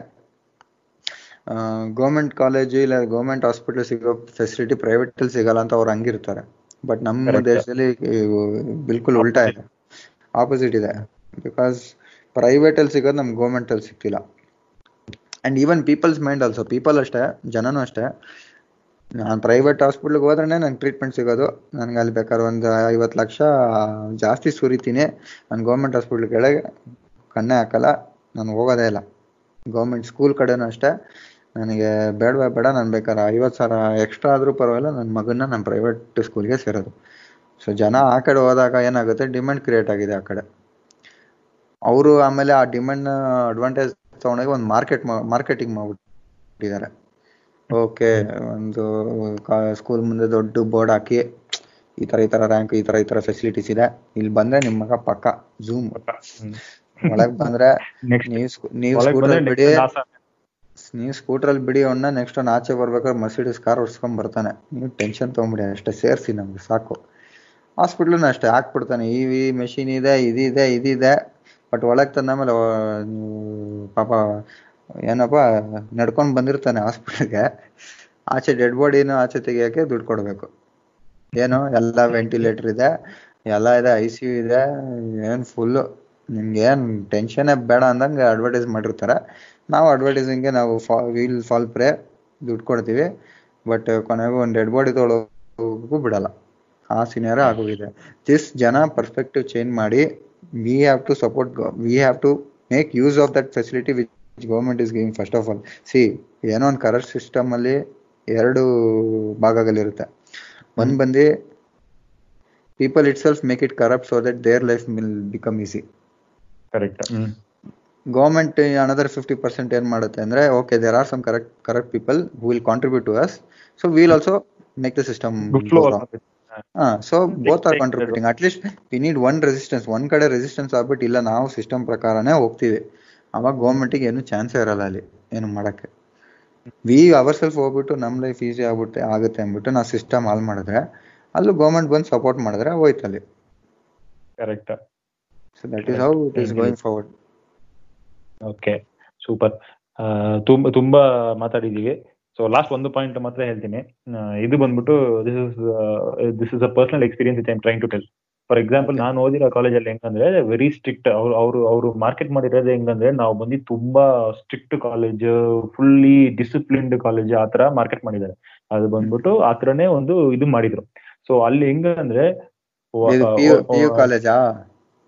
ಗೌರ್ಮೆಂಟ್ ಕಾಲೇಜು ಇಲ್ಲ ಗೌರ್ಮೆಂಟ್ ಹಾಸ್ಪಿಟಲ್ ಸಿಗೋ ಫೆಸಿಲಿಟಿ ಪ್ರೈವೇಟ್ ಅಲ್ಲಿ ಸಿಗಲ್ಲ ಅಂತ ಅವ್ರು ಹಂಗಿರ್ತಾರೆ. ಬಟ್ ನಮ್ಮ. ದೇಶದಲ್ಲಿ ಬಿಲ್ಕುಲ್ ಉಲ್ಟಾ ಇದೆ. ಆಪೋಸಿಟ್ ಇದೆ. ಬಿಕಾಸ್ ಪ್ರೈವೇಟಲ್ಲಿ ಸಿಗೋದು ನಮ್ಗೆ ಗೌರ್ಮೆಂಟ್ ಅಲ್ಲಿ ಸಿಗ್ತಿಲ್ಲ and even people's mind also people ಅಷ್ಟೇ, ಜನನೂ ಅಷ್ಟೇ. ನಾನು ಪ್ರೈವೇಟ್ ಹಾಸ್ಪಿಟ್ಲಿಗೆ ಹೋದ್ರೆ ನಂಗೆ ಟ್ರೀಟ್ಮೆಂಟ್ ಸಿಗೋದು. ನನಗೆ ಅಲ್ಲಿ ಬೇಕಾದ್ರೆ ಒಂದು ಐವತ್ತು ಲಕ್ಷ ಜಾಸ್ತಿ ಸುರಿತೀನಿ. ನಾನು ಗೌರ್ಮೆಂಟ್ ಹಾಸ್ಪಿಟ್ಲ್ ಕೆಳಗೆ ಕಣ್ಣೇ ಹಾಕಲ್ಲ, ನಾನು ಹೋಗೋದೇ ಇಲ್ಲ. ಗೌರ್ಮೆಂಟ್ ಸ್ಕೂಲ್ ಕಡೆನೂ ಅಷ್ಟೇ. ನನಗೆ ಬೇಡ ಬೇಡ ನಾನು ಬೇಕಾದ್ರೆ ಐವತ್ತು ಸಾವಿರ ಎಕ್ಸ್ಟ್ರಾ ಆದರೂ ಪರವಾಗಿಲ್ಲ ನನ್ನ ಮಗನ್ನ ನಾನು ಪ್ರೈವೇಟ್ ಸ್ಕೂಲ್ಗೆ ಸೇರೋದು. ಸೊ ಜನ ಆ ಕಡೆ ಹೋದಾಗ ಏನಾಗುತ್ತೆ ಡಿಮ್ಯಾಂಡ್ ಕ್ರಿಯೇಟ್ ಆಗಿದೆ ಆ ಕಡೆ. ಅವರು ಆಮೇಲೆ ಆ ಡಿಮ್ಯಾಂಡ್ ಅಡ್ವಾಂಟೇಜ್ ತಗೊಂಡಾಗ ಒಂದು ಮಾರ್ಕೆಟ್ ಮಾರ್ಕೆಟಿಂಗ್ ಮಾಡ್ಬಿಟ್ಟಿದ್ದಾರೆ. ಓಕೆ ಒಂದು ಸ್ಕೂಲ್ ಮುಂದೆ ದೊಡ್ಡ ಬೋರ್ಡ್ ಹಾಕಿ ಈ ತರ ಈ ತರ ರ್ಯಾಂಕ್ ಈ ತರ ಈ ತರ ಫೆಸಿಲಿಟೀಸ್ ಇದೆ. ಇಲ್ಲಿ ಬಂದ್ರೆ ನಿಮ್ ಮಗ ಪಕ್ಕ ಝೂಮ್ ಒಳಗ್ ಬಂದ್ರೆ ನೀವು ಸ್ಕೂ- ನೀವು ಸ್ಕೂಟರ್ ಬಿಡಿ. ನೀವು ಸ್ಕೂಟರ್ ಬಿಡಿ ಅವನ್ನ ನೆಕ್ಸ್ಟ್ ಅವ್ನ ಆಚೆ ಬರ್ಬೇಕಾದ್ರೆ ಮರ್ಸಿಡಿಸ್ ಕಾರ್ ಓಡಿಸ್ಕೊಂಡ್ ಬರ್ತಾನೆ. ನೀವು ಟೆನ್ಷನ್ ತಗೊಂಬಿಡಿ ಅಷ್ಟೇ ಸೇರಿಸಿ ನಮ್ಗೆ ಸಾಕು. ಹಾಸ್ಪಿಟ್ಲೂ ಅಷ್ಟೇ ಹಾಕ್ಬಿಡ್ತಾನೆ. ಈ ಮೆಷಿನ್ ಇದೆ ಇದಿದೆ ಇದಿದೆ ಬಟ್ ಒಳಗೆ ತಂದಾಮೇಲೆ ಮೇಲೆ ಪಾಪ, ಏನಪ್ಪ, ನಡ್ಕೊಂಡು ಬಂದಿರ್ತಾನೆ ಹಾಸ್ಪಿಟಲ್ಗೆ ಆಚೆ ಡೆಡ್ ಬಾಡಿನ ಆಚೆ ತೆಗಿಯೋಕೆ ದುಡ್ಡು ಕೊಡಬೇಕು. ಏನು, ಎಲ್ಲ ವೆಂಟಿಲೇಟರ್ ಇದೆ, ಎಲ್ಲ ಇದೆ ಐ ಸಿ ಯು ಇದೆ, ಏನು ಫುಲ್ಲು ನಿಮ್ಗೆ ಏನು ಟೆನ್ಷನ್ನೇ ಬೇಡ ಅಂದಂಗೆ ಅಡ್ವರ್ಟೈಸ್ ಮಾಡಿರ್ತಾರೆ. ನಾವು ಅಡ್ವರ್ಟೈಸಿಂಗ್ಗೆ ನಾವು ಫಾ ವೀಲ್ ಫಾಲ್ ಪ್ರೇ ದುಡ್ಡು ಕೊಡ್ತೀವಿ. ಬಟ್ ಕೊನೆಗೂ ಒಂದು ಡೆಡ್ ಬಾಡಿ ತೊಗೊಳೋಗೂ ಬಿಡಲ್ಲ. ಆ ಸಿನಿಯರ್ ಆಗೋಗಿದೆ. ದಿಸ್ ಜನ ಪರ್ಸ್ಪೆಕ್ಟಿವ್ ಚೇಂಜ್ ಮಾಡಿ we have to support we have to make use of that facility which government is giving first of all see ಏನೋ ಒಂದು ಕರೆಕ್ಟ್ ಸಿಸ್ಟಮ್ ಅಲ್ಲಿ ಎರಡು ಭಾಗಗಳಿರುತ್ತೆ ಒಂದ್ ಬಂದು people itself make it corrupt so that their life will become easy correct government another fifty percent ಏನ್ ಮಾಡುತ್ತೆ ಅಂದ್ರೆ okay there are some correct correct people who will contribute to us so will also make the system so both are contributing at least we need one resistance ಒಂದ್ ಕಡೆ ರೆಸಿಸ್ಟೆನ್ಸ್ ಆಗ್ಬಿಟ್ಟು ಇಲ್ಲ ನಾವು ಸಿಸ್ಟಮ್ ಪ್ರಕಾರನೇ ಹೋಗ್ತೀವಿ. ಅವಾಗ ಗೌರ್ಮೆಂಟಿಗೆ ಏನು ಚಾನ್ಸೇ ಇರಲ್ಲ ಅಲ್ಲಿ ಏನು ಮಾಡಕ್ಕೆ. ವಿ ಅವರ್ ಸೆಲ್ಫ್ ಹೋಗ್ಬಿಟ್ಟು ನಮ್ಮ ಲೈಫ್ ಈಸಿ ಆಗ್ಬಿಟ್ಟು ಆಗುತ್ತೆ ಅಂದ್ಬಿಟ್ಟು ನಾವು ಸಿಸ್ಟಮ್ ಹಾಲ್ ಮಾಡಿದ್ರೆ ಅಲ್ಲೂ ಗೌರ್ಮೆಂಟ್ ಬಂದು ಸಪೋರ್ಟ್ ಮಾಡಿದ್ರೆ ಹೋಯ್ತಲ್ಲಿ correct so that is how it going forward okay super ತುಂಬಾ ತುಂಬಾ ಮಾತಾಡಿದೀವಿ ಸೊ ಲಾಸ್ಟ್ ಒಂದು ಪಾಯಿಂಟ್ ಮಾತ್ರ ಹೇಳ್ತೀನಿ. ಇದು ಬಂದ್ಬಿಟ್ಟು this is this is a personal experience it I'm trying to tell for example ನಾನು ಓದಿರೋ ಕಾಲೇಜಲ್ಲಿ ಹೆಂಗಂದ್ರೆ ವೆರಿ ಸ್ಟ್ರಿಕ್ಟ್ ಅವ್ರು ಅವರು ಅವರು ಮಾರ್ಕೆಟ್ ಮಾಡಿರೋದು ಹೆಂಗಂದ್ರೆ ನಾವು ಬಂದು ತುಂಬಾ strict college fully disciplined college ಆ ತರ ಮಾರ್ಕೆಟ್ ಮಾಡಿದ್ದಾರೆ. ಅದು ಬಂದ್ಬಿಟ್ಟು ಆ ತರನೇ ಒಂದು ಇದು ಮಾಡಿದ್ರು. ಸೊ ಅಲ್ಲಿ ಹೆಂಗಂದ್ರೆ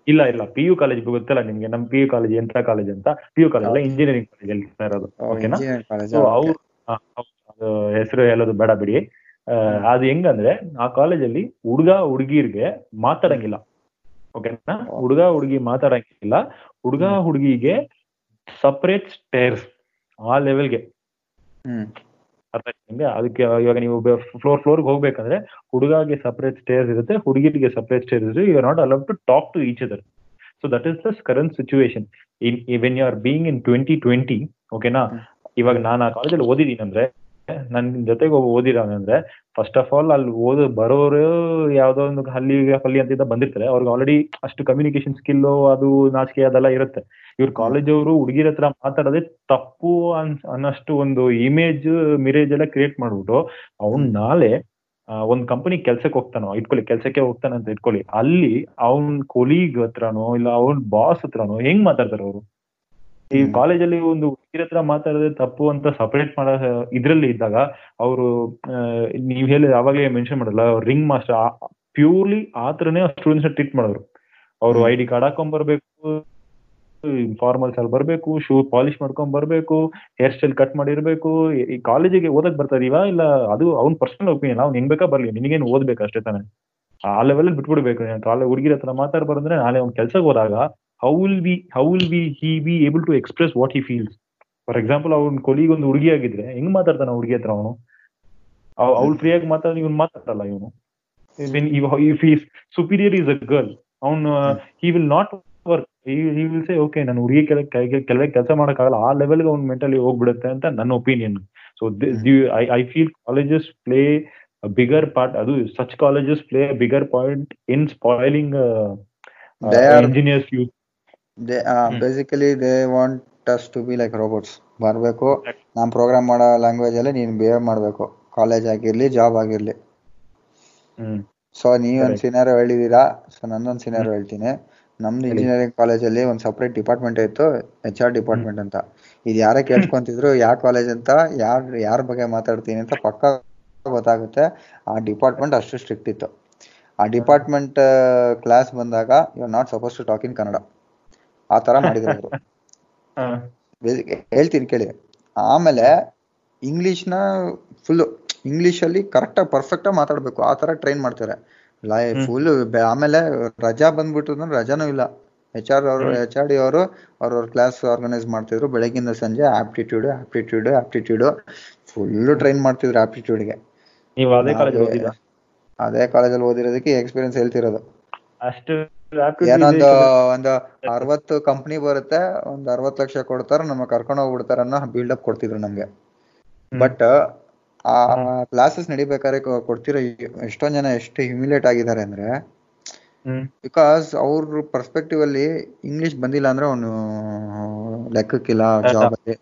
ಇಲ್ಲ ಇಲ್ಲ. ಪಿ ಯು ಕಾಲೇಜ್ ಗೊತ್ತಲ್ಲ ನಿಮ್ಗೆ? ನಮ್ ಪಿ ಯು ಕಾಲೇಜ್ ಎಂಟ್ರಾ ಕಾಲೇಜ್ ಅಂತ. P U college engineering college ಅಲ್ಲಿ ಇರೋದು. ಓಕೆನಾ ಅವ್ರು ಅದು ಹೆಸರು ಹೇಳೋದು ಬೇಡ ಬಿಡಿ. ಆ, ಅದು ಹೆಂಗಂದ್ರೆ ಆ ಕಾಲೇಜಲ್ಲಿ ಹುಡುಗ ಹುಡುಗಿರ್ಗೆ ಮಾತಾಡಂಗಿಲ್ಲ. ಓಕೆನಾ? ಹುಡುಗ ಹುಡುಗಿ ಮಾತಾಡಂಗಿಲ್ಲ. ಹುಡುಗ ಹುಡುಗಿಗೆ ಸಪ್ರೇಟ್ ಸ್ಟೇರ್ಸ್ ಆ ಲೆವೆಲ್ಗೆ ಅದಕ್ಕೆ ಇವಾಗ ನೀವು ಫ್ಲೋರ್ ಫ್ಲೋರ್ಗೆ ಹೋಗ್ಬೇಕಂದ್ರೆ ಹುಡುಗಗೆ ಸಪರೇಟ್ ಸ್ಟೇರ್ಸ್ ಇರುತ್ತೆ ಹುಡುಗಿರಿಗೆ ಸಪರೇಟ್ ಸ್ಟೇರ್ಸ್ ಇರುತ್ತೆ. You are not allowed to talk to each other so that is the current situation in when you are being in twenty twenty ಓಕೆನಾ ಇವಾಗ ನಾನು ಆ ಕಾಲೇಜಲ್ಲಿ ಓದಿದೀನಿ ಅಂದ್ರೆ ನನ್ ಜೊತೆಗೆ ಒಬ್ಬ ಓದಿರೋನಂದ್ರೆ ಫಸ್ಟ್ ಆಫ್ ಆಲ್ ಅಲ್ಲಿ ಓದ, ಬರೋರು ಯಾವ್ದೋ ಒಂದು ಹಲ್ಲಿ ಹಲ್ಲಿ ಅಂತ ಬಂದಿರ್ತಾರೆ. ಅವ್ರಿಗೆ ಆಲ್ರೆಡಿ ಅಷ್ಟು ಕಮ್ಯುನಿಕೇಶನ್ ಸ್ಕಿಲ್ ಅದು ನಾಚಿಕೆ ಅದೆಲ್ಲ ಇರುತ್ತೆ. ಇವ್ರ ಕಾಲೇಜ್ ಅವರು ಹುಡುಗಿರ ಹತ್ರ ಮಾತಾಡೋದೇ ತಪ್ಪು ಅನ್, ಅನ್ನಷ್ಟು ಒಂದು ಇಮೇಜ್ ಮಿರೇಜ್ ಎಲ್ಲ ಕ್ರಿಯೇಟ್ ಮಾಡ್ಬಿಟ್ಟು, ಅವ್ನ್ ನಾಳೆ ಒಂದ್ ಕಂಪನಿ ಕೆಲ್ಸಕ್ಕೆ ಹೋಗ್ತಾನೋ, ಇಟ್ಕೊಳ್ಳಿ, ಕೆಲ್ಸಕ್ಕೆ ಹೋಗ್ತಾನಂತ ಇಟ್ಕೊಳ್ಳಿ. ಅಲ್ಲಿ ಅವನ್ ಕೊಲೀಗ್ ಹತ್ರನೋ, ಇಲ್ಲ ಅವನ್ ಬಾಸ್ ಹತ್ರನೋ, ಹೆಂಗ್ ಮಾತಾಡ್ತಾರೆ ಅವರು? ಈ. ಕಾಲೇಜಲ್ಲಿ ಒಂದು ಹುಡುಗಿರ ಹತ್ರ ಮಾತಾಡೋದೇ ತಪ್ಪು ಅಂತ ಸಪರೇಟ್ ಮಾಡೋ ಇದ್ರಲ್ಲಿ ಇದ್ದಾಗ ಅವರು ನೀವ್ ಹೇಳಿ ಅವಾಗಲೇ ಮೆನ್ಷನ್ ಮಾಡಲ್ಲ ರಿಂಗ್ ಮಾಸ್ಟರ್ ಪ್ಯೂರ್ಲಿ ಆತರನೇ ಸ್ಟೂಡೆಂಟ್ಸ್ ಟ್ರೀಟ್ ಮಾಡೋರು. ಅವರು ಐ ಡಿ ಕಾರ್ಡ್ ಹಾಕೊಂಡ್ ಬರ್ಬೇಕು ಫಾರ್ಮಲ್ಸ್ ಅಲ್ಲಿ ಬರ್ಬೇಕು ಶೂ ಪಾಲಿಶ್ ಮಾಡ್ಕೊಂಡ್ ಬರ್ಬೇಕು ಹೇರ್ ಸ್ಟೈಲ್ ಕಟ್ ಮಾಡಿರ್ಬೇಕು ಈ- ಕಾಲೇಜಿಗೆ ಓದಕ್ ಬರ್ತಾ ಇದೀವಾ ಇಲ್ಲ ಅದು ಅವ್ನ್ ಪರ್ಸನಲ್ ಒಪಿನಿಯನ್ ಅವ್ನ್ ಹೆಂಗ್ ಬೇಕಾ ಬರ್ಲಿ ನಿನಗೇನು ಓದ್ಬೇಕು ಅಷ್ಟೇ ತಾನೆ? ಆ ಲೆವೆಲ್ ಬಿಟ್ಬಿಡ್ಬೇಕು. ಆ ಕಾಲೇಜ್ ಹುಡುಗಿರ ಹತ್ರ ಮಾತಾಡ್ಬಾರ್ದಂದ್ರೆ ನಾಳೆ ಅವ್ನ್ ಕೆಲ್ಸಕ್ಕೆ ಹೋದಾಗ how will be how will be he be able to express what he feels for example ಅವ್ನ ಕೊಲಿಗ್ ಒಂದು ಹುಡುಗಿ ಆಗಿದ್ರೆ ಹೆಂಗ್ ಮಾತಾಡ್ತಾನ ಹುಡುಗಿ ಹತ್ರ ಅವನು? ಅವ್ಳು ಫ್ರೀಯಾಗಿ ಮಾತಾಡ ಇವ್ನು ಮಾತಾಡಲ್ಲ ಇವನು. If is superior is a girl ಅವನು he will not work he will say okay ನಾನು ಹುಡುಗಿ ಕೆಲ ಕೆಲವೇ ಕೆಲಸ ಮಾಡೋಕ್ಕಾಗಲ್ಲ. ಆ ಲೆವೆಲ್ಗೆ ಅವ್ನು ಮೆಂಟಲಿ ಹೋಗ್ಬಿಡುತ್ತೆ ಅಂತ ನನ್ನ opinion so I I feel colleges play bigger part ಅದು such colleges play bigger point in are- engineers youth they basically they want us to be like robots ಬರಬೇಕು. ನಾನು ಪ್ರೋಗ್ರಾಮ್ ಮಾಡೋ ಲ್ಯಾಂಗ್ವೇಜ್ ಅಲ್ಲಿ ನೀನು ಬಿಹೇವ್ ಮಾಡಬೇಕು. ಕಾಲೇಜ್ ಆಗಿರ್ಲಿ ಜಾಬ್ ಆಗಿರಲಿ. ಸೊ ನೀವೊಂದು ಸಿನಾರೋ ಹೇಳಿದೀರಾ? ಸೊ ನನ್ನೊಂದು ಸಿನಾರೋ ಹೇಳ್ತೀನಿ. ನಮ್ದು ಇಂಜಿನಿಯರಿಂಗ್ ಕಾಲೇಜಲ್ಲಿ ಒಂದು ಸಪ್ರೇಟ್ ಡಿಪಾರ್ಟ್ಮೆಂಟ್ ಇತ್ತು ಎಚ್ ಆರ್ ಡಿಪಾರ್ಟ್ಮೆಂಟ್ ಅಂತ. ಇದು ಯಾರೇ ಕೇಳ್ಕೊಂತಿದ್ರು ಯಾವ ಕಾಲೇಜ್ ಅಂತ ಯಾರ್ ಯಾರ ಬಗ್ಗೆ ಮಾತಾಡ್ತೀನಿ ಅಂತ ಪಕ್ಕ ಗೊತ್ತಾಗುತ್ತೆ. ಆ ಡಿಪಾರ್ಟ್ಮೆಂಟ್ ಅಷ್ಟು ಸ್ಟ್ರಿಕ್ಟ್ ಇತ್ತು. ಆ ಡಿಪಾರ್ಟ್ಮೆಂಟ್ ಕ್ಲಾಸ್ ಬಂದಾಗ you are not suppose to talk in Kannada ಆ ತರ ಮಾಡಿದ್ರು ಅವರು. ಹೇಳ್ತೀನಿ ಕೇಳಿ. ಆಮೇಲೆ ಇಂಗ್ಲಿಷ್ನ ಫುಲ್ ಇಂಗ್ಲಿಷ್ ಅಲ್ಲಿ ಕರೆಕ್ಟ್ ಕರೆಕ್ಟಾಗಿ ಪರ್ಫೆಕ್ಟಾ ಮಾತಾಡ್ಬೇಕು. ಆ ತರ ಟ್ರೈನ್ ಮಾಡ್ತಾರೆ. ಫುಲ್ ಆಮೇಲೆ ರಜಾ ಬಂದ್ಬಿಟ್ಟು ಅಂದ್ರೆ ರಜಾನೂ ಇಲ್ಲ. ಎಚ್ ಆರ್ ಅವರು ಎಚ್ ಆರ್ ಡಿ ಅವರು ಅವ್ರವ್ರ ಕ್ಲಾಸ್ ಆರ್ಗನೈಸ್ ಮಾಡ್ತಿದ್ರು. ಬೆಳಗಿಂದ ಸಂಜೆ aptitude aptitude aptitude full train ಮಾಡ್ತಿದ್ರು ಆಪ್ಟಿಟ್ಯೂಡ್ಗೆ ಅದೇ ಕಾಲೇಜಲ್ಲಿ ಓದಿರೋದಕ್ಕೆ ಎಕ್ಸ್ಪೀರಿಯನ್ಸ್ ಹೇಳ್ತಿರೋದು. ಅಷ್ಟು ಏನೊಂದು ಒಂದು ಅರವತ್ತು ಕಂಪನಿ ಬರುತ್ತೆ ಒಂದ್ ಅರವತ್ ಲಕ್ಷ ಕೊಡ್ತಾರೆ ನಮ್ಮ ಕರ್ಕೊಂಡು ಹೋಗ್ಬಿಡ್ತಾರೆ ಅನ್ನೋ ಅಪ್ ಕೊಡ್ತಿದ್ರು ನಮ್ಗೆ. ಬಟ್ ಆ ಕ್ಲಾಸಸ್ ನಡಿಬೇಕಾದ್ರೆ ಕೊಡ್ತಿರೋ ಎಷ್ಟೊಂದ್ ಜನ ಎಷ್ಟು ಹ್ಯೂಮಿಲೇಟ್ ಆಗಿದ್ದಾರೆ ಅಂದ್ರೆ ಬಿಕಾಸ್ ಅವ್ರ ಪರ್ಸ್ಪೆಕ್ಟಿವ್ ಅಲ್ಲಿ ಇಂಗ್ಲಿಷ್ ಬಂದಿಲ್ಲ ಅಂದ್ರೆ ಅವನು ಲೆಕ್ಕಕ್ಕಿಲ್ಲ ಜಾಬ್ ಅಲ್ಲಿ.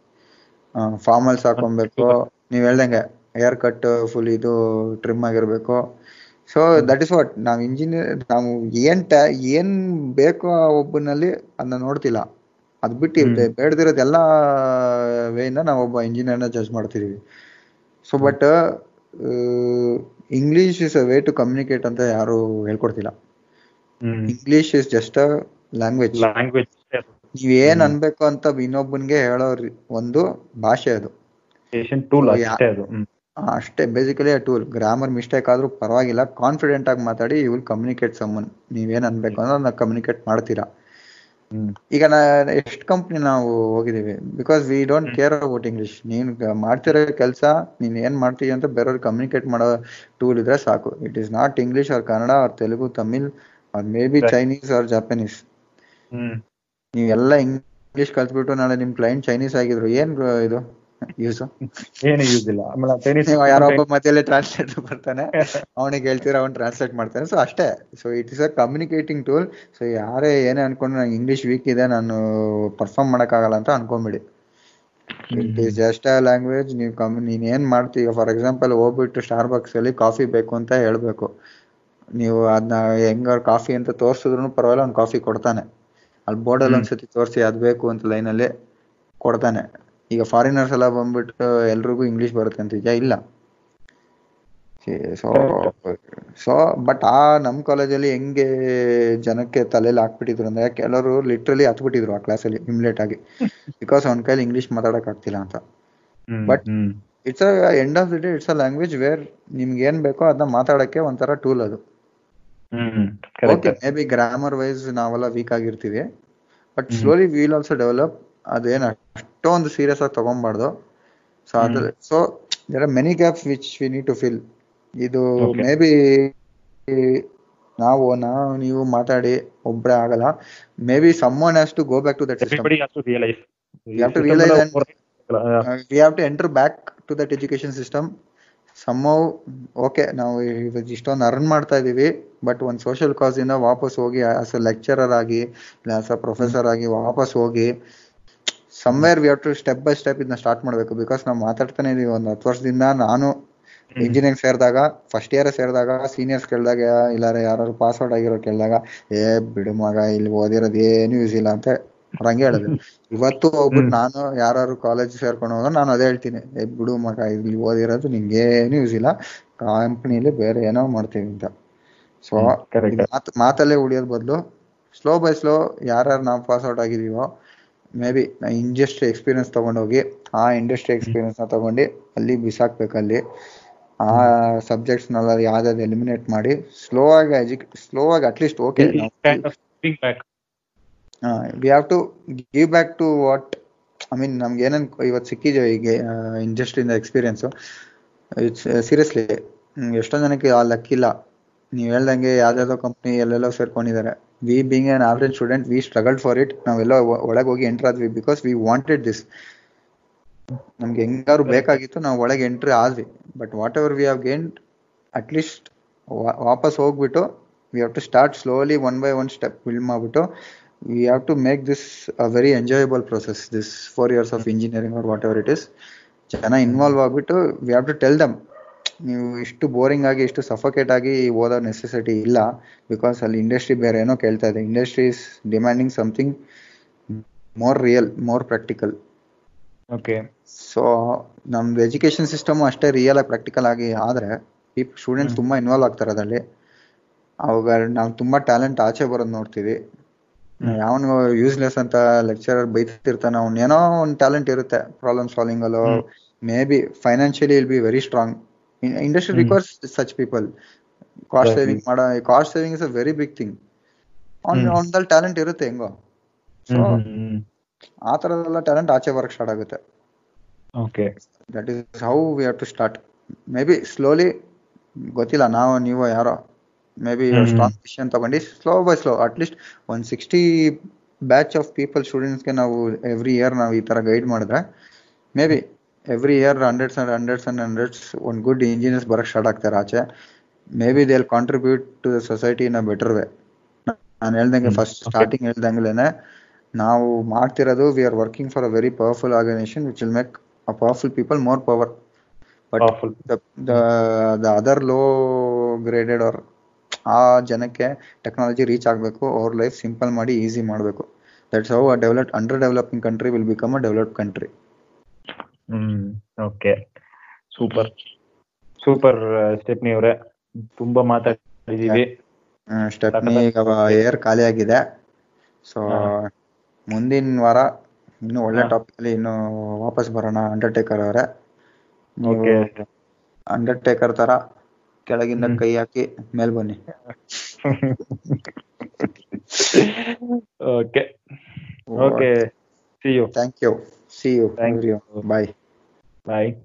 ಫಾರ್ಮಲ್ಸ್ ಹಾಕೊಬೇಕು. ನೀವ್ ಹೇಳ್ದಂಗೆ ಹೇರ್ ಕಟ್ ಫುಲ್ ಇದು ಟ್ರಿಮ್ ಆಗಿರ್ಬೇಕು. ಸೊ ದಟ್ ಇಸ್ ವಾಟ್ ನಾವು ಇಂಜಿನಿಯರ್ ನಾವು ಏನ್ ಏನ್ ಬೇಕೋ ಆ ಒಬ್ಬನಲ್ಲಿ ಅದನ್ನ ನೋಡ್ತಿಲ್ಲ. ಅದ್ ಬಿಟ್ಟು ಬೇಡದಿರೋದ್ ಎಲ್ಲಾ ಎಲ್ಲಾ ವೇಯಿಂದ ನಾವು ಒಬ್ಬ ಇಂಜಿನಿಯರ್ನ ಜಡ್ಜ್ ಮಾಡ್ತಿದೀವಿ. So but English is a way to communicate ಅಂತ ಯಾರು ಹೇಳ್ಕೊಡ್ತಿಲ್ಲ. English is just a language language ನೀವ್ ಏನ್ ಅನ್ಬೇಕು ಅಂತ ಇನ್ನೊಬ್ಬನ್ಗೆ ಹೇಳೋರಿ ಒಂದು ಭಾಷೆ ಅದು. ಟೂಲ್ ಅಷ್ಟೇ. ಬೇಸಿಕಲಿ ಆ ಟೂಲ್ ಗ್ರಾಮರ್ ಮಿಸ್ಟೇಕ್ ಆದ್ರೂ ಪರವಾಗಿಲ್ಲ. ಕಾನ್ಫಿಡೆಂಟ್ ಆಗಿ ಮಾತಾಡಿ ಯು ವಿಲ್ ಕಮ್ಯುನಿಕೇಟ್ ಸಮ್ಮನ್ ನೀವೇನ್ ಅನ್ಬೇಕು ಅಂದ್ರೆ ಕಮ್ಯುನಿಕೇಟ್ ಮಾಡ್ತೀರಾ. ಈಗ ನಾ ಎಷ್ಟು ಕಂಪ್ನಿ ನಾವು ಹೋಗಿದ್ದೀವಿ? Because we don't care about English ನೀನ್ ಮಾಡ್ತಿರೋ ಕೆಲಸ ನೀನ್ ಏನ್ ಮಾಡ್ತೀಯ ಅಂತ ಬೇರೆಯವ್ರಿಗೆ ಕಮ್ಯುನಿಕೇಟ್ ಮಾಡೋ ಟೂಲ್ ಇದ್ರೆ ಸಾಕು. It is not English or Kannada or Telugu Tamil or maybe Chinese or Japanese ನೀವೆಲ್ಲ ಇಂಗ್ಲಿಷ್ ಕಲ್ತ್ಬಿಟ್ಟು ನಾಳೆ ನಿಮ್ ಕ್ಲೈಂಟ್ ಚೈನೀಸ್ ಆಗಿದ್ರು ಏನ್ ಇದು? ಯೂಸ್ ಏನು ಯೂಸ್ ಇಲ್ಲ. ಆಮೇಲೆ ಟೆನಿಸ್ ನೀವು ಯಾರೋ ಒಬ್ಬ ಮಧ್ಯದಲ್ಲಿ ಟ್ರಾನ್ಸ್ಲೇಟರ್ ಬರ್ತಾನೆ. ಅವನಿಗೆ ಹೇಳ್ತೀರಾ ಅವ್ನು ಟ್ರಾನ್ಸ್ಲೇಟ್ ಮಾಡ್ತಾನೆ. ಸೊ ಅಷ್ಟೇ. So it is a communicating tool so ಯಾರೇ ಏನೇ ಅನ್ಕೊಂಡು ನಂಗೆ ಇಂಗ್ಲಿಷ್ ವೀಕ್ ಇದೆ ನಾನು ಪರ್ಫಾರ್ಮ್ ಮಾಡೋಕ್ಕಾಗಲ್ಲ ಅಂತ ಅನ್ಕೊಂಬಿಡಿ. It is just a language ನೀವು ಕಮ್ ನೀನ್ ಏನ್ ಮಾಡ್ತೀವಿ ಫಾರ್ ಎಕ್ಸಾಂಪಲ್ ಹೋಗ್ಬಿಟ್ಟು ಸ್ಟಾರ್ ಬಾಕ್ಸ್ ಅಲ್ಲಿ ಕಾಫಿ ಬೇಕು ಅಂತ ಹೇಳ್ಬೇಕು. ನೀವು ಅದನ್ನ ಹೆಂಗ ಕಾಫಿ ಅಂತ ತೋರ್ಸಿದ್ರು ಪರವಾಗಿಲ್ಲ ಅವ್ನು ಕಾಫಿ ಕೊಡ್ತಾನೆ. ಅಲ್ಲಿ ಬೋರ್ಡಲ್ಲಿ ಒಂದ್ ಒಂದ್ಸತಿ ತೋರಿಸಿ ಅದ್ ಬೇಕು ಅಂತ ಲೈನಲ್ಲಿ ಕೊಡ್ತಾನೆ. ಈಗ ಫಾರಿನರ್ಸ್ ಎಲ್ಲ ಬಂದ್ಬಿಟ್ಟು ಎಲ್ರಿಗೂ ಇಂಗ್ಲಿಷ್ ಬರುತ್ತೆ ಅಂತ ಈಗ ಇಲ್ಲ. ಸೊ ಸೊ ಬಟ್ ಆ ನಮ್ ಕಾಲೇಜಲ್ಲಿ ಹೆಂಗೆ ಜನಕ್ಕೆ ತಲೆಯಲ್ಲಿ ಹಾಕ್ಬಿಟ್ಟಿದ್ರು ಅಂದ್ರೆ ಕೆಲವರು ಲಿಟ್ರಲಿ ಹತ್ಬಿಟ್ಟಿದ್ರು ಆ ಕ್ಲಾಸಲ್ಲಿ ಇಮ್ಲೇಟ್ ಆಗಿ. ಬಿಕಾಸ್ ಅವನ ಕೈಲಿ ಇಂಗ್ಲಿಷ್ ಮಾತಾಡಕ್ ಆಗ್ತಿಲ್ಲ ಅಂತ. But it's a end of the day it's a language where ನಿಮ್ಗೆ ಏನ್ ಬೇಕೋ ಅದನ್ನ ಮಾತಾಡಕ್ಕೆ ಒಂಥರ ಟೂಲ್ ಅದು. Okay may be grammar wise ನಾವೆಲ್ಲ ವೀಕ್ ಆಗಿರ್ತೀವಿ but. Slowly will also develop ಅದೇನ್ ಅಷ್ಟೊಂದು ಸೀರಿಯಸ್ ಆಗಿ ತಗೊಂಬಾರ್ದು. ಸೊ ಅದ್ರ so there are many gaps which we need to fill ಇದು. ಮೇ ಬಿ ನಾವು ನಾವು ನೀವು ಮಾತಾಡಿ ಒಬ್ರೆ ಆಗಲ್ಲ. Maybe someone has to go back to that system everybody has to realise have to enter back to that education system some okay ನಾವು ಇಷ್ಟೊಂದು ಅರ್ನ್ ಮಾಡ್ತಾ ಇದೀವಿ ಬಟ್ ಒಂದು ಸೋಷಿಯಲ್ ಕಾಸ್ ಇಂದ ವಾಪಸ್ ಹೋಗಿ ಆಸ್ ಅ ಲೆಕ್ಚರರ್ ಆಗಿ ಇಲ್ಲ ಆಸ್ ಅ ಪ್ರೊಫೆಸರ್ ಆಗಿ ವಾಪಸ್ ಹೋಗಿ somewhere we have to step by step ಇದನ್ನ ಸ್ಟಾರ್ಟ್ ಮಾಡಬೇಕು. ಬಿಕಾಸ್ ನಾವು ಮಾತಾಡ್ತಾನೆ ಇದೀವಿ. ಒಂದು ಹತ್ತು ವರ್ಷದಿಂದ ನಾನು ಇಂಜಿನಿಯರಿಂಗ್ ಸೇರಿದಾಗ ಫಸ್ಟ್ ಇಯರ್ ಸೇರಿದಾಗ ಸೀನಿಯರ್ಸ್ ಕೇಳಿದಾಗ ಇಲ್ಲಾರ ಯಾರು ಪಾಸ್ ಔಟ್ ಆಗಿರೋ ಕೇಳಿದಾಗ ಏ ಬಿಡು ಮಗ ಇಲ್ಲಿ ಓದಿರೋದು ಏನು ಯೂಸ್ ಇಲ್ಲ ಅಂತ ಹಂಗೆ ಹೇಳಿದ್ರು. ಇವತ್ತು ಹೋಗ್ಬಿಟ್ಟು ನಾನು ಯಾರು ಕಾಲೇಜ್ ಸೇರ್ಕೊಂಡು ಹೋಗ ನಾನು ಅದೇ ಹೇಳ್ತೀನಿ. ಏ ಬಿಡು ಮಗ ಇಲ್ಲಿ ಓದಿರೋದು ನಿಂಗೆ ಏನು ಯೂಸ್ ಇಲ್ಲ. ಕಂಪ್ನಿಲಿ ಬೇರೆ ಏನೋ ಮಾಡ್ತೀವಿ ಅಂತ. ಸೊ ಮಾತಲ್ಲೇ ಉಳಿಯೋದ್ ಬದಲು ಸ್ಲೋ ಬೈ ಸ್ಲೋ ಯಾರ್ಯಾರು ನಾವು ಪಾಸ್ ಔಟ್ ಆಗಿದೀವೋ ಮೇ ಬಿ ಇಂಡಸ್ಟ್ರಿ ಎಕ್ಸ್ಪೀರಿಯನ್ಸ್ ತಗೊಂಡೋಗಿ ಆ ಇಂಡಸ್ಟ್ರಿ ಎಕ್ಸ್ಪೀರಿಯನ್ಸ್ನ ತಗೊಂಡು ಅಲ್ಲಿ ಬಿಸಾಕ್ಬೇಕು ಅಲ್ಲಿ. ಆ ಸಬ್ಜೆಕ್ಟ್ಸ್ ನೆಲ್ಲ ಯಾವ್ದಾದ್ರು ಎಲಿಮಿನೇಟ್ ಮಾಡಿ ಸ್ಲೋ ಆಗಿ ಎಜುಕ್ ಸ್ಲೋ ಆಗಿ at least okay we have to give back to what I mean ನಮ್ಗೆ ಏನೇನು ಇವತ್ತು ಸಿಕ್ಕಿದೆ ಈಗ ಇಂಡಸ್ಟ್ರಿಯಿಂದ ಎಕ್ಸ್ಪೀರಿಯನ್ಸ್ ಇಟ್ಸ್ ಸೀರಿಯಸ್ಲಿ ಎಷ್ಟೊಂದ್ ಜನಕ್ಕೆ ಆ ಲಕ್ಕಿಲ್ಲ ನೀವ್ ಹೇಳ್ದಂಗೆ ಯಾವ್ದಾವ್ದೋ ಕಂಪ್ನಿ ಎಲ್ಲೆಲ್ಲೋ ಸೇರ್ಕೊಂಡಿದ್ದಾರೆ. We being an average student we struggle for it ನಾವೆಲ್ಲ ಒಳಗೆ ಹೋಗಿ ಎಂಟರ್ ಆದ್ವಿ ಬಿಕಾಸ್ ವಿ ವಾಂಟೆಡ್ ದಿಸ್ ನಮ್ಗೆ ಹೆಂಗಾರು ಬೇಕಾಗಿತ್ತು ನಾವು ಒಳಗೆ ಎಂಟ್ರಿ ಆದ್ವಿ. But whatever we have gained at least ವಾಪಸ್ ಹೋಗ್ಬಿಟ್ಟು we have to start slowly one by one step build ಮಾಡ್ಬಿಟ್ಟು we have to make this a very enjoyable process this four years of engineering are whatever it is ಜನ ಇನ್ವಾಲ್ವ್ ಆಗ್ಬಿಟ್ಟು we have to tell them ನೀವು ಇಷ್ಟು ಬೋರಿಂಗ್ ಆಗಿ ಇಷ್ಟು ಸಫೋಕೇಟ್ ಆಗಿ ಓದೋ ನೆಸೆಸಿಟಿ ಇಲ್ಲ. ಬಿಕಾಸ್ ಅಲ್ಲಿ ಇಂಡಸ್ಟ್ರಿ ಬೇರೆ ಏನೋ ಕೇಳ್ತಾ ಇದೆ. Industry is demanding something more real more practical okay so ನಮ್ದು ಎಜುಕೇಶನ್ ಸಿಸ್ಟಮ್ ಅಷ್ಟೇ ರಿಯಲ್ ಆಗಿ ಪ್ರಾಕ್ಟಿಕಲ್ ಆಗಿ ಆದ್ರೆ ಸ್ಟೂಡೆಂಟ್ಸ್ ಹ್ಮ್. ತುಂಬಾ ಇನ್ವಾಲ್ವ್ ಆಗ್ತಾರೆ ಅದರಲ್ಲಿ. ಅವಾಗ ನಾವು ತುಂಬಾ ಟ್ಯಾಲೆಂಟ್ ಆಚೆ ಬರೋದು ನೋಡ್ತೀವಿ. ಯಾವನು ಯೂಸ್ಲೆಸ್ ಅಂತ ಲೆಕ್ಚರರ್ ಬೈತಿರ್ತಾನೆ ಅವ್ನ ಏನೋ ಒಂದು ಟ್ಯಾಲೆಂಟ್ ಇರುತ್ತೆ ಪ್ರಾಬ್ಲಮ್ ಸಾಲ್ವಿಂಗ್ ಅಲ್ಲೋ ಹ್ಮ್. Maybe financially will be very strong industry. Requires such people cost. Saving ಮಾಡೋ cost saving is a very big thing ಅವ್ನ್. ಅವ್ನದಲ್ಲಿ ಟ್ಯಾಲೆಂಟ್ ಇರುತ್ತೆ ಹೆಂಗೋ ಸೊ ಆ ತರದೆಲ್ಲ ಟ್ಯಾಲೆಂಟ್ ಆಚೆ ಬರಕ್ ಸ್ಟಾರ್ಟ್ ಆಗುತ್ತೆ okay that is how we have to start maybe slowly ಗೊತ್ತಿಲ್ಲ ನಾವು ನೀವು ಯಾರೋ ಮೇ ಬಿ. ಸ್ಟ್ರಾಂಗ್ ಡಿಸಿಷನ್ ತಗೊಂಡು slow by slow at least ಒಂದ್ ಸಿಕ್ಸ್ಟಿ ಬ್ಯಾಚ್ ಆಫ್ ಪೀಪಲ್ ಸ್ಟೂಡೆಂಟ್ಸ್ಗೆ ನಾವು ಎವ್ರಿ ಇಯರ್ ನಾವು ಈ ತರ ಗೈಡ್ ಮಾಡಿದ್ರೆ maybe every year hundreds and hundreds and hundreds ಒಂದು ಗುಡ್ ಇಂಜಿನಿಯರ್ಸ್ ಬರೋಕ್ಕೆ ಸ್ಟಾರ್ಟ್ ಆಗ್ತಾರೆ ಆಚೆ. Maybe they contribute to the society in a better way ನಾನು ಹೇಳ್ದಂಗೆ. ಫಸ್ಟ್. ಸ್ಟಾರ್ಟಿಂಗ್ ಹೇಳ್ದಂಗ್ಲೇನೆ ನಾವು ಮಾಡ್ತಿರೋದು we are working for a very powerful organisation which will make a powerful people more power but the other low graded are ಆ ಜನಕ್ಕೆ ಟೆಕ್ನಾಲಜಿ ರೀಚ್ ಆಗಬೇಕು ಅವ್ರ ಲೈಫ್ ಸಿಂಪಲ್ ಮಾಡಿ ಈಸಿ ಮಾಡಬೇಕು. That's how a develop under developing country will become a country hmm okay super super stepney ಅವರೇ. ತುಂಬಾ ಮಾತಾಡಿದೀವಿ. ಸ್ಟೆಪ್ನಿ ಈಗ ಏರ್ ಖಾಲಿ ಆಗಿದೆ ಸೊ ಮುಂದಿನ ವಾರ ಇನ್ನು ಒಳ್ಳೆ. ಟಾಪಿಕ್ ಅಲ್ಲಿ ಇನ್ನು ವಾಪಸ್ ಬರೋಣ ಅಂಡರ್ಟೇಕರ್ ಅವರೇ. ಓಕೆ ಅಂಡರ್ಟೇಕರ್ ತರ ಕೆಳಗಿಂದ ಕೈ ಹಾಕಿ ಮೇಲ್ ಬನ್ನಿ. Okay okay thank you See you. Thank you. Bye. Bye.